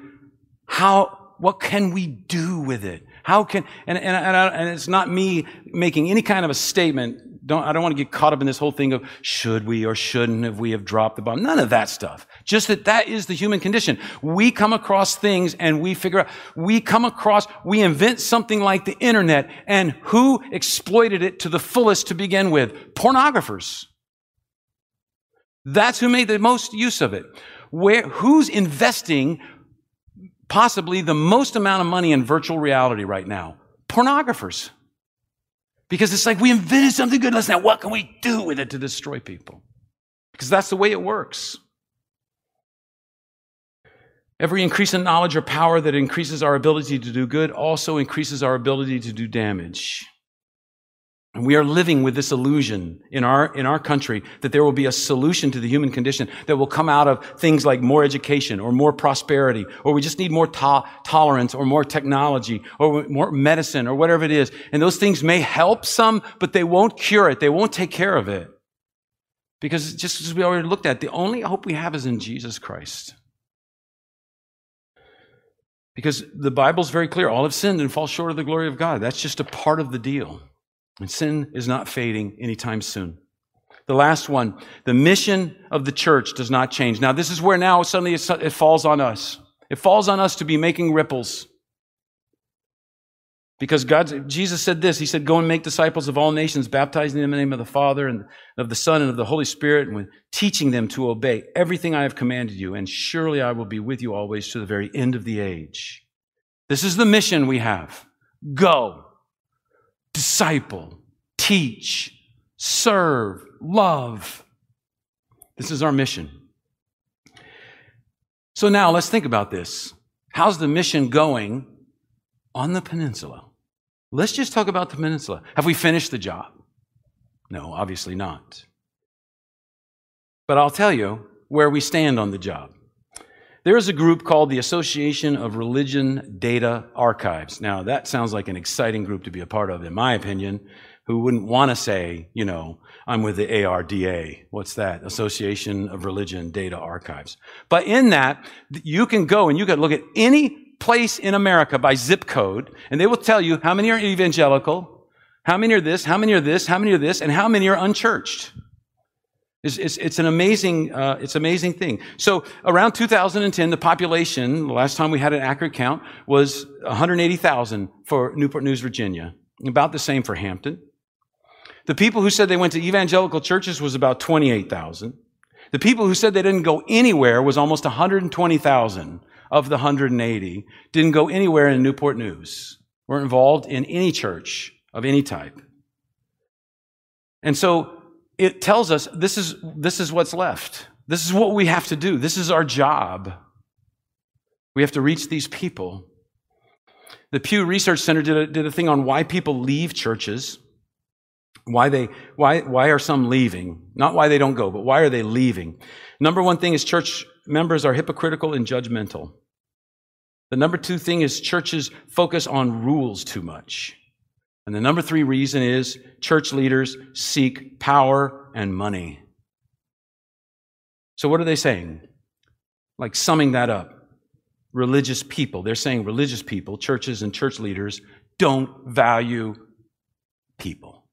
How, what can we do with it? How can, and, and, and, I, and, it's not me making any kind of a statement. Don't, I don't want to get caught up in this whole thing of should we or shouldn't have we have dropped the bomb. None of that stuff. Just that that is the human condition. We come across things and we figure out, we come across, we invent something like the internet and who exploited it to the fullest to begin with? Pornographers. That's who made the most use of it. Where, who's investing possibly the most amount of money in virtual reality right now? Pornographers. Because it's like we invented something good. Let's now, what can we do with it to destroy people? Because that's the way it works. Every increase in knowledge or power that increases our ability to do good also increases our ability to do damage. And we are living with this illusion in our, in our country that there will be a solution to the human condition that will come out of things like more education or more prosperity, or we just need more to- tolerance or more technology or more medicine or whatever it is. And those things may help some, but they won't cure it. They won't take care of it. Because just as we already looked at, the only hope we have is in Jesus Christ. Because the Bible's very clear. All have sinned and fall short of the glory of God. That's just a part of the deal. And sin is not fading anytime soon. The last one, the mission of the church does not change. Now, this is where now suddenly it falls on us. It falls on us to be making ripples. Because God, Jesus said this, He said, Go and make disciples of all nations, baptizing them in the name of the Father and of the Son and of the Holy Spirit, and teaching them to obey everything I have commanded you, and surely I will be with you always to the very end of the age. This is the mission we have. Go disciple, teach, serve, love. This is our mission. So now let's think about this. How's the mission going on the peninsula? Let's just talk about the peninsula. Have we finished the job? No, obviously not. But I'll tell you where we stand on the job. There is a group called the Association of Religion Data Archives. Now, that sounds like an exciting group to be a part of, in my opinion. Who wouldn't want to say, you know, I'm with the ARDA. What's that? Association of Religion Data Archives. But in that, you can go and you can look at any place in America by zip code, and they will tell you how many are evangelical, how many are this, how many are this, how many are this, and how many are unchurched. It's, it's, it's an amazing, uh, it's amazing thing. So around 2010, the population, the last time we had an accurate count, was 180,000 for Newport News, Virginia. About the same for Hampton. The people who said they went to evangelical churches was about 28,000. The people who said they didn't go anywhere was almost 120,000 of the 180 didn't go anywhere in Newport News, weren't involved in any church of any type. And so it tells us this is, this is what's left. This is what we have to do. This is our job. We have to reach these people. The Pew Research Center did a, did a thing on why people leave churches. Why they why why are some leaving? Not why they don't go, but why are they leaving? Number one thing is church members are hypocritical and judgmental. The number two thing is churches focus on rules too much. And the number three reason is church leaders seek power and money. So, what are they saying? Like summing that up religious people, they're saying religious people, churches and church leaders, don't value people.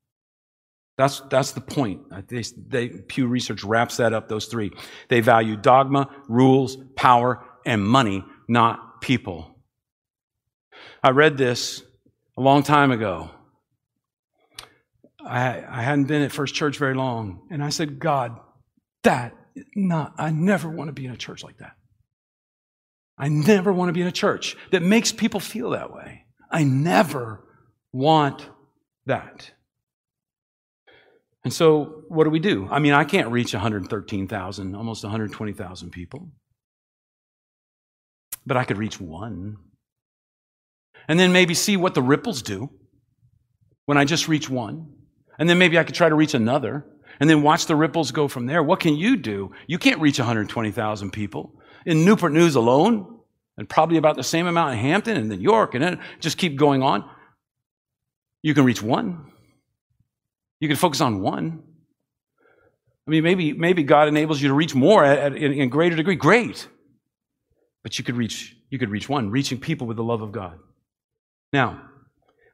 That's, that's the point. They, they, Pew Research wraps that up, those three. They value dogma, rules, power, and money, not people. I read this a long time ago. I, I hadn't been at First Church very long, and I said, God, that not, I never want to be in a church like that. I never want to be in a church that makes people feel that way. I never want that. And so, what do we do? I mean, I can't reach 113,000, almost 120,000 people. But I could reach one. And then maybe see what the ripples do when I just reach one. And then maybe I could try to reach another. And then watch the ripples go from there. What can you do? You can't reach 120,000 people in Newport News alone, and probably about the same amount in Hampton and then York, and then just keep going on. You can reach one. You can focus on one. I mean, maybe, maybe God enables you to reach more at, at, in, in greater degree. Great. But you could reach, you could reach one, reaching people with the love of God. Now,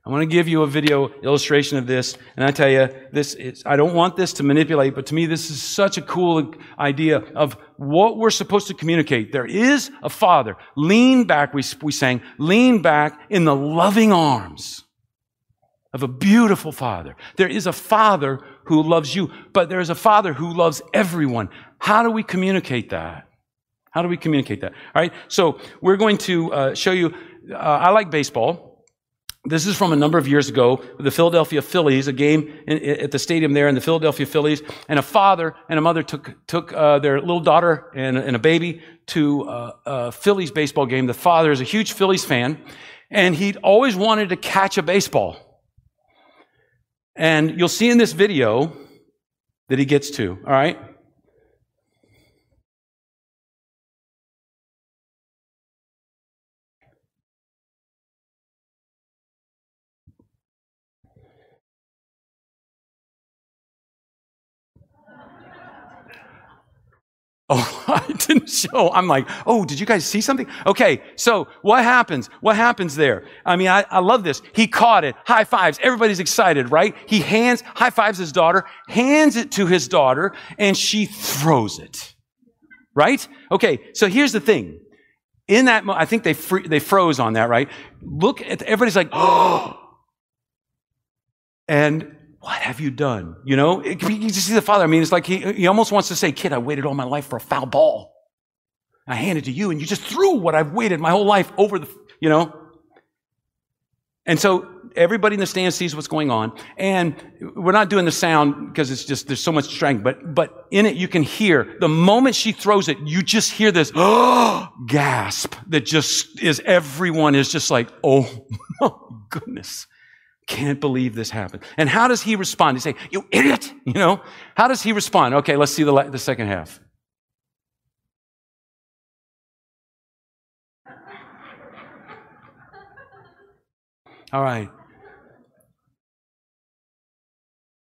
I want to give you a video illustration of this, and I tell you, this is, I don't want this to manipulate, but to me, this is such a cool idea of what we're supposed to communicate. There is a father. Lean back, we, we sang, lean back in the loving arms of a beautiful father. There is a father who loves you, but there is a father who loves everyone. How do we communicate that? How do we communicate that? All right, so we're going to uh, show you. Uh, I like baseball. This is from a number of years ago, the Philadelphia Phillies, a game in, at the stadium there in the Philadelphia Phillies, and a father and a mother took took uh, their little daughter and, and a baby to uh, a Phillies baseball game. The father is a huge Phillies fan, and he'd always wanted to catch a baseball. And you'll see in this video that he gets to. All right, Oh, I didn't show. I'm like, oh, did you guys see something? Okay, so what happens? What happens there? I mean, I, I love this. He caught it. High fives. Everybody's excited, right? He hands, high fives his daughter, hands it to his daughter, and she throws it. Right? Okay, so here's the thing. In that, I think they, they froze on that, right? Look at, everybody's like, oh. And what have you done? You know, you just see the father. I mean, it's like he, he almost wants to say, kid, I waited all my life for a foul ball. I handed to you and you just threw what I've waited my whole life over the, you know. And so everybody in the stand sees what's going on. And we're not doing the sound because it's just, there's so much strength, but, but in it you can hear the moment she throws it, you just hear this gasp that just is everyone is just like, oh my goodness. Can't believe this happened. And how does he respond? He say, You idiot! You know? How does he respond? Okay, let's see the, the second half. All right.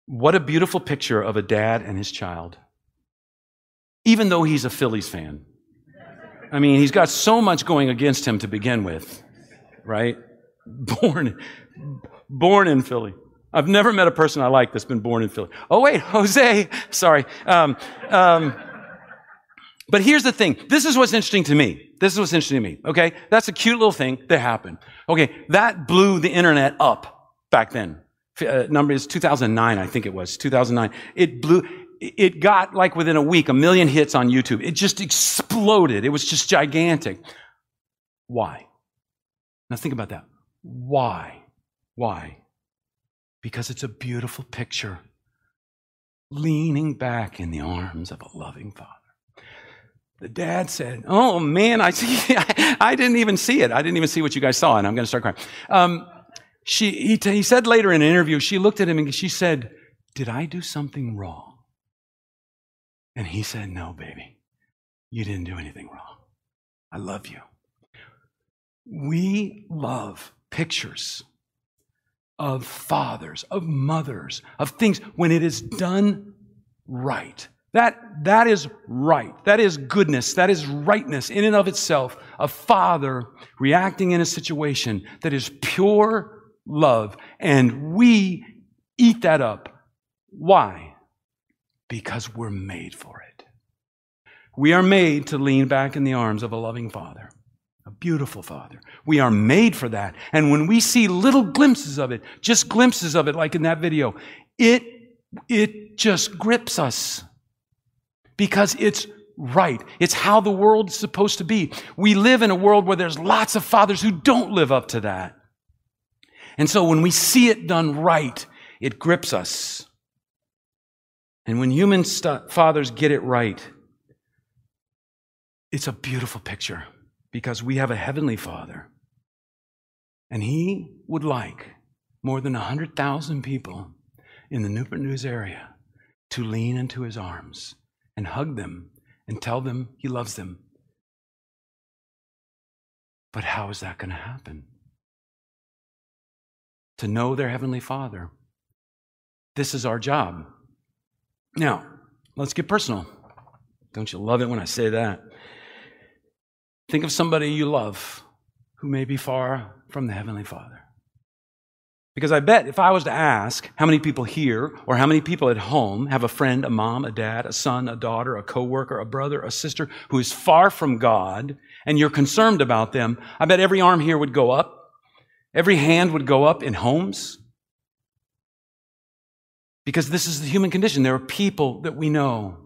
What a beautiful picture of a dad and his child. Even though he's a Phillies fan. I mean, he's got so much going against him to begin with, right? Born, born in Philly. I've never met a person I like that's been born in Philly. Oh, wait, Jose. Sorry. Um, um, but here's the thing. This is what's interesting to me. This is what's interesting to me. Okay. That's a cute little thing that happened. Okay. That blew the internet up back then. Uh, number is 2009, I think it was. 2009. It blew, it got like within a week a million hits on YouTube. It just exploded. It was just gigantic. Why? Now think about that. Why? Why? because it's a beautiful picture. Leaning back in the arms of a loving father. The dad said, Oh man, I see, I didn't even see it. I didn't even see what you guys saw, and I'm going to start crying. Um, she, he, he said later in an interview, she looked at him and she said, Did I do something wrong? And he said, No, baby, you didn't do anything wrong. I love you. We love pictures of fathers, of mothers, of things when it is done right. That, that is right. That is goodness. That is rightness in and of itself. A father reacting in a situation that is pure love. And we eat that up. Why? Because we're made for it. We are made to lean back in the arms of a loving father, a beautiful father. We are made for that. And when we see little glimpses of it, just glimpses of it, like in that video, it, it just grips us because it's right. It's how the world is supposed to be. We live in a world where there's lots of fathers who don't live up to that. And so when we see it done right, it grips us. And when human st- fathers get it right, it's a beautiful picture because we have a heavenly father. And he would like more than 100,000 people in the Newport News area to lean into his arms and hug them and tell them he loves them. But how is that going to happen? To know their Heavenly Father. This is our job. Now, let's get personal. Don't you love it when I say that? Think of somebody you love who may be far from the Heavenly Father. Because I bet if I was to ask how many people here or how many people at home have a friend, a mom, a dad, a son, a daughter, a coworker, a brother, a sister who is far from God and you're concerned about them, I bet every arm here would go up. Every hand would go up in homes. Because this is the human condition. There are people that we know,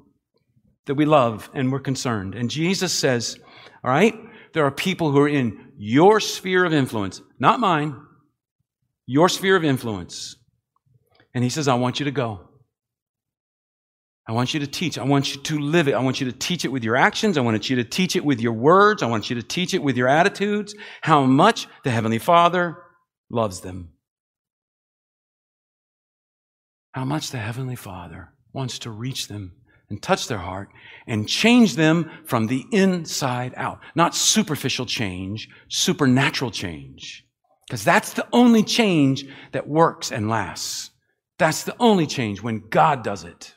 that we love, and we're concerned. And Jesus says, all right, there are people who are in your sphere of influence, not mine, your sphere of influence. And he says, I want you to go. I want you to teach. I want you to live it. I want you to teach it with your actions. I want you to teach it with your words. I want you to teach it with your attitudes. How much the Heavenly Father loves them. How much the Heavenly Father wants to reach them and touch their heart and change them from the inside out. Not superficial change, supernatural change. Because that's the only change that works and lasts. That's the only change when God does it.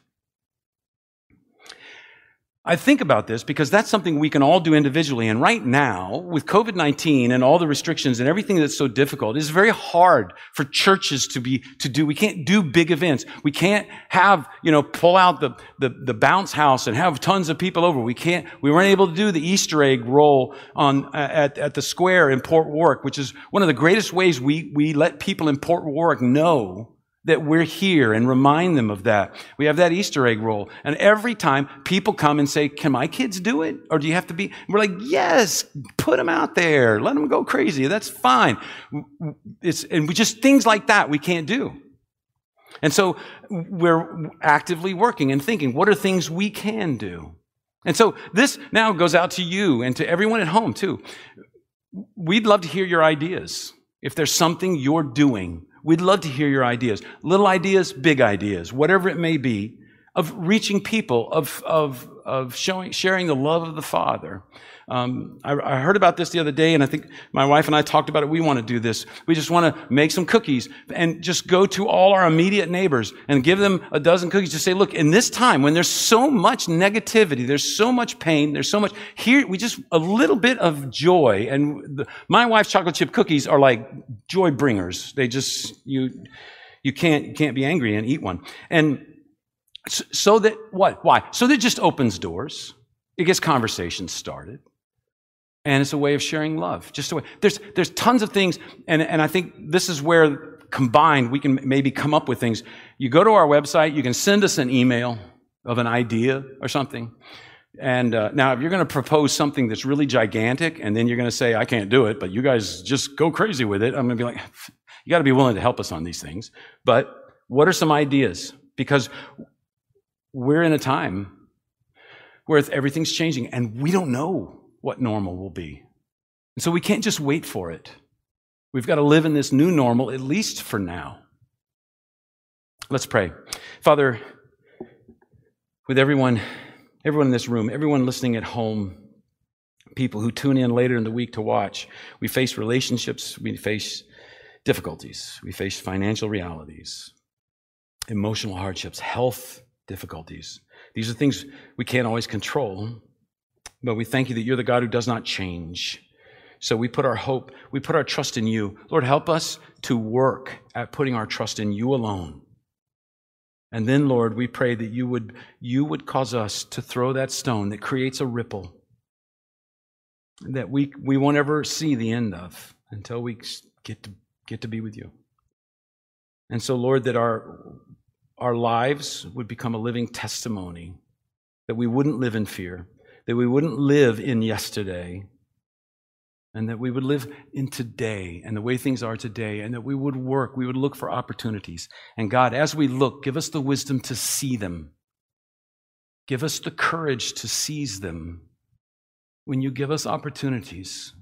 I think about this because that's something we can all do individually. And right now, with COVID 19 and all the restrictions and everything that's so difficult, it's very hard for churches to be, to do. We can't do big events. We can't have, you know, pull out the, the, the bounce house and have tons of people over. We can't, we weren't able to do the Easter egg roll on, at, at the square in Port Warwick, which is one of the greatest ways we, we let people in Port Warwick know that we're here and remind them of that. We have that Easter egg roll. And every time people come and say, Can my kids do it? Or do you have to be? We're like, Yes, put them out there. Let them go crazy. That's fine. It's, and we just things like that we can't do. And so we're actively working and thinking, what are things we can do? And so this now goes out to you and to everyone at home too. We'd love to hear your ideas. If there's something you're doing We'd love to hear your ideas. Little ideas, big ideas, whatever it may be, of reaching people, of, of, of showing, sharing the love of the Father. Um, I, I, heard about this the other day, and I think my wife and I talked about it. We want to do this. We just want to make some cookies and just go to all our immediate neighbors and give them a dozen cookies to say, look, in this time when there's so much negativity, there's so much pain, there's so much here, we just a little bit of joy. And the, my wife's chocolate chip cookies are like joy bringers. They just you you can't you can't be angry and eat one. And so that what? Why? So that just opens doors. It gets conversations started and it's a way of sharing love. Just a way. There's, there's tons of things, and, and I think this is where combined we can maybe come up with things. You go to our website, you can send us an email of an idea or something. And uh, now, if you're going to propose something that's really gigantic and then you're going to say, I can't do it, but you guys just go crazy with it, I'm going to be like, you got to be willing to help us on these things. But what are some ideas? Because we're in a time where everything's changing and we don't know what normal will be. And so we can't just wait for it. We've got to live in this new normal, at least for now. Let's pray. Father, with everyone, everyone in this room, everyone listening at home, people who tune in later in the week to watch, we face relationships, we face difficulties, we face financial realities, emotional hardships, health difficulties. These are things we can't always control, but we thank you that you're the God who does not change. So we put our hope, we put our trust in you. Lord, help us to work at putting our trust in you alone. And then, Lord, we pray that you would, you would cause us to throw that stone that creates a ripple that we, we won't ever see the end of until we get to, get to be with you. And so, Lord, that our, our lives would become a living testimony, that we wouldn't live in fear, that we wouldn't live in yesterday, and that we would live in today and the way things are today, and that we would work, we would look for opportunities. And God, as we look, give us the wisdom to see them. Give us the courage to seize them. When you give us opportunities,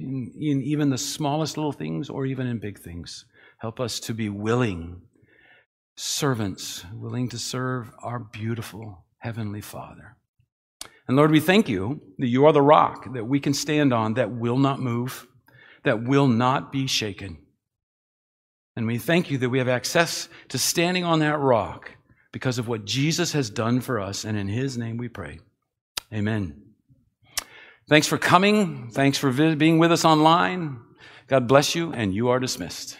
in, in even the smallest little things or even in big things, help us to be willing servants, willing to serve our beautiful Heavenly Father. And Lord, we thank you that you are the rock that we can stand on that will not move, that will not be shaken. And we thank you that we have access to standing on that rock because of what Jesus has done for us. And in his name we pray. Amen. Thanks for coming. Thanks for being with us online. God bless you, and you are dismissed.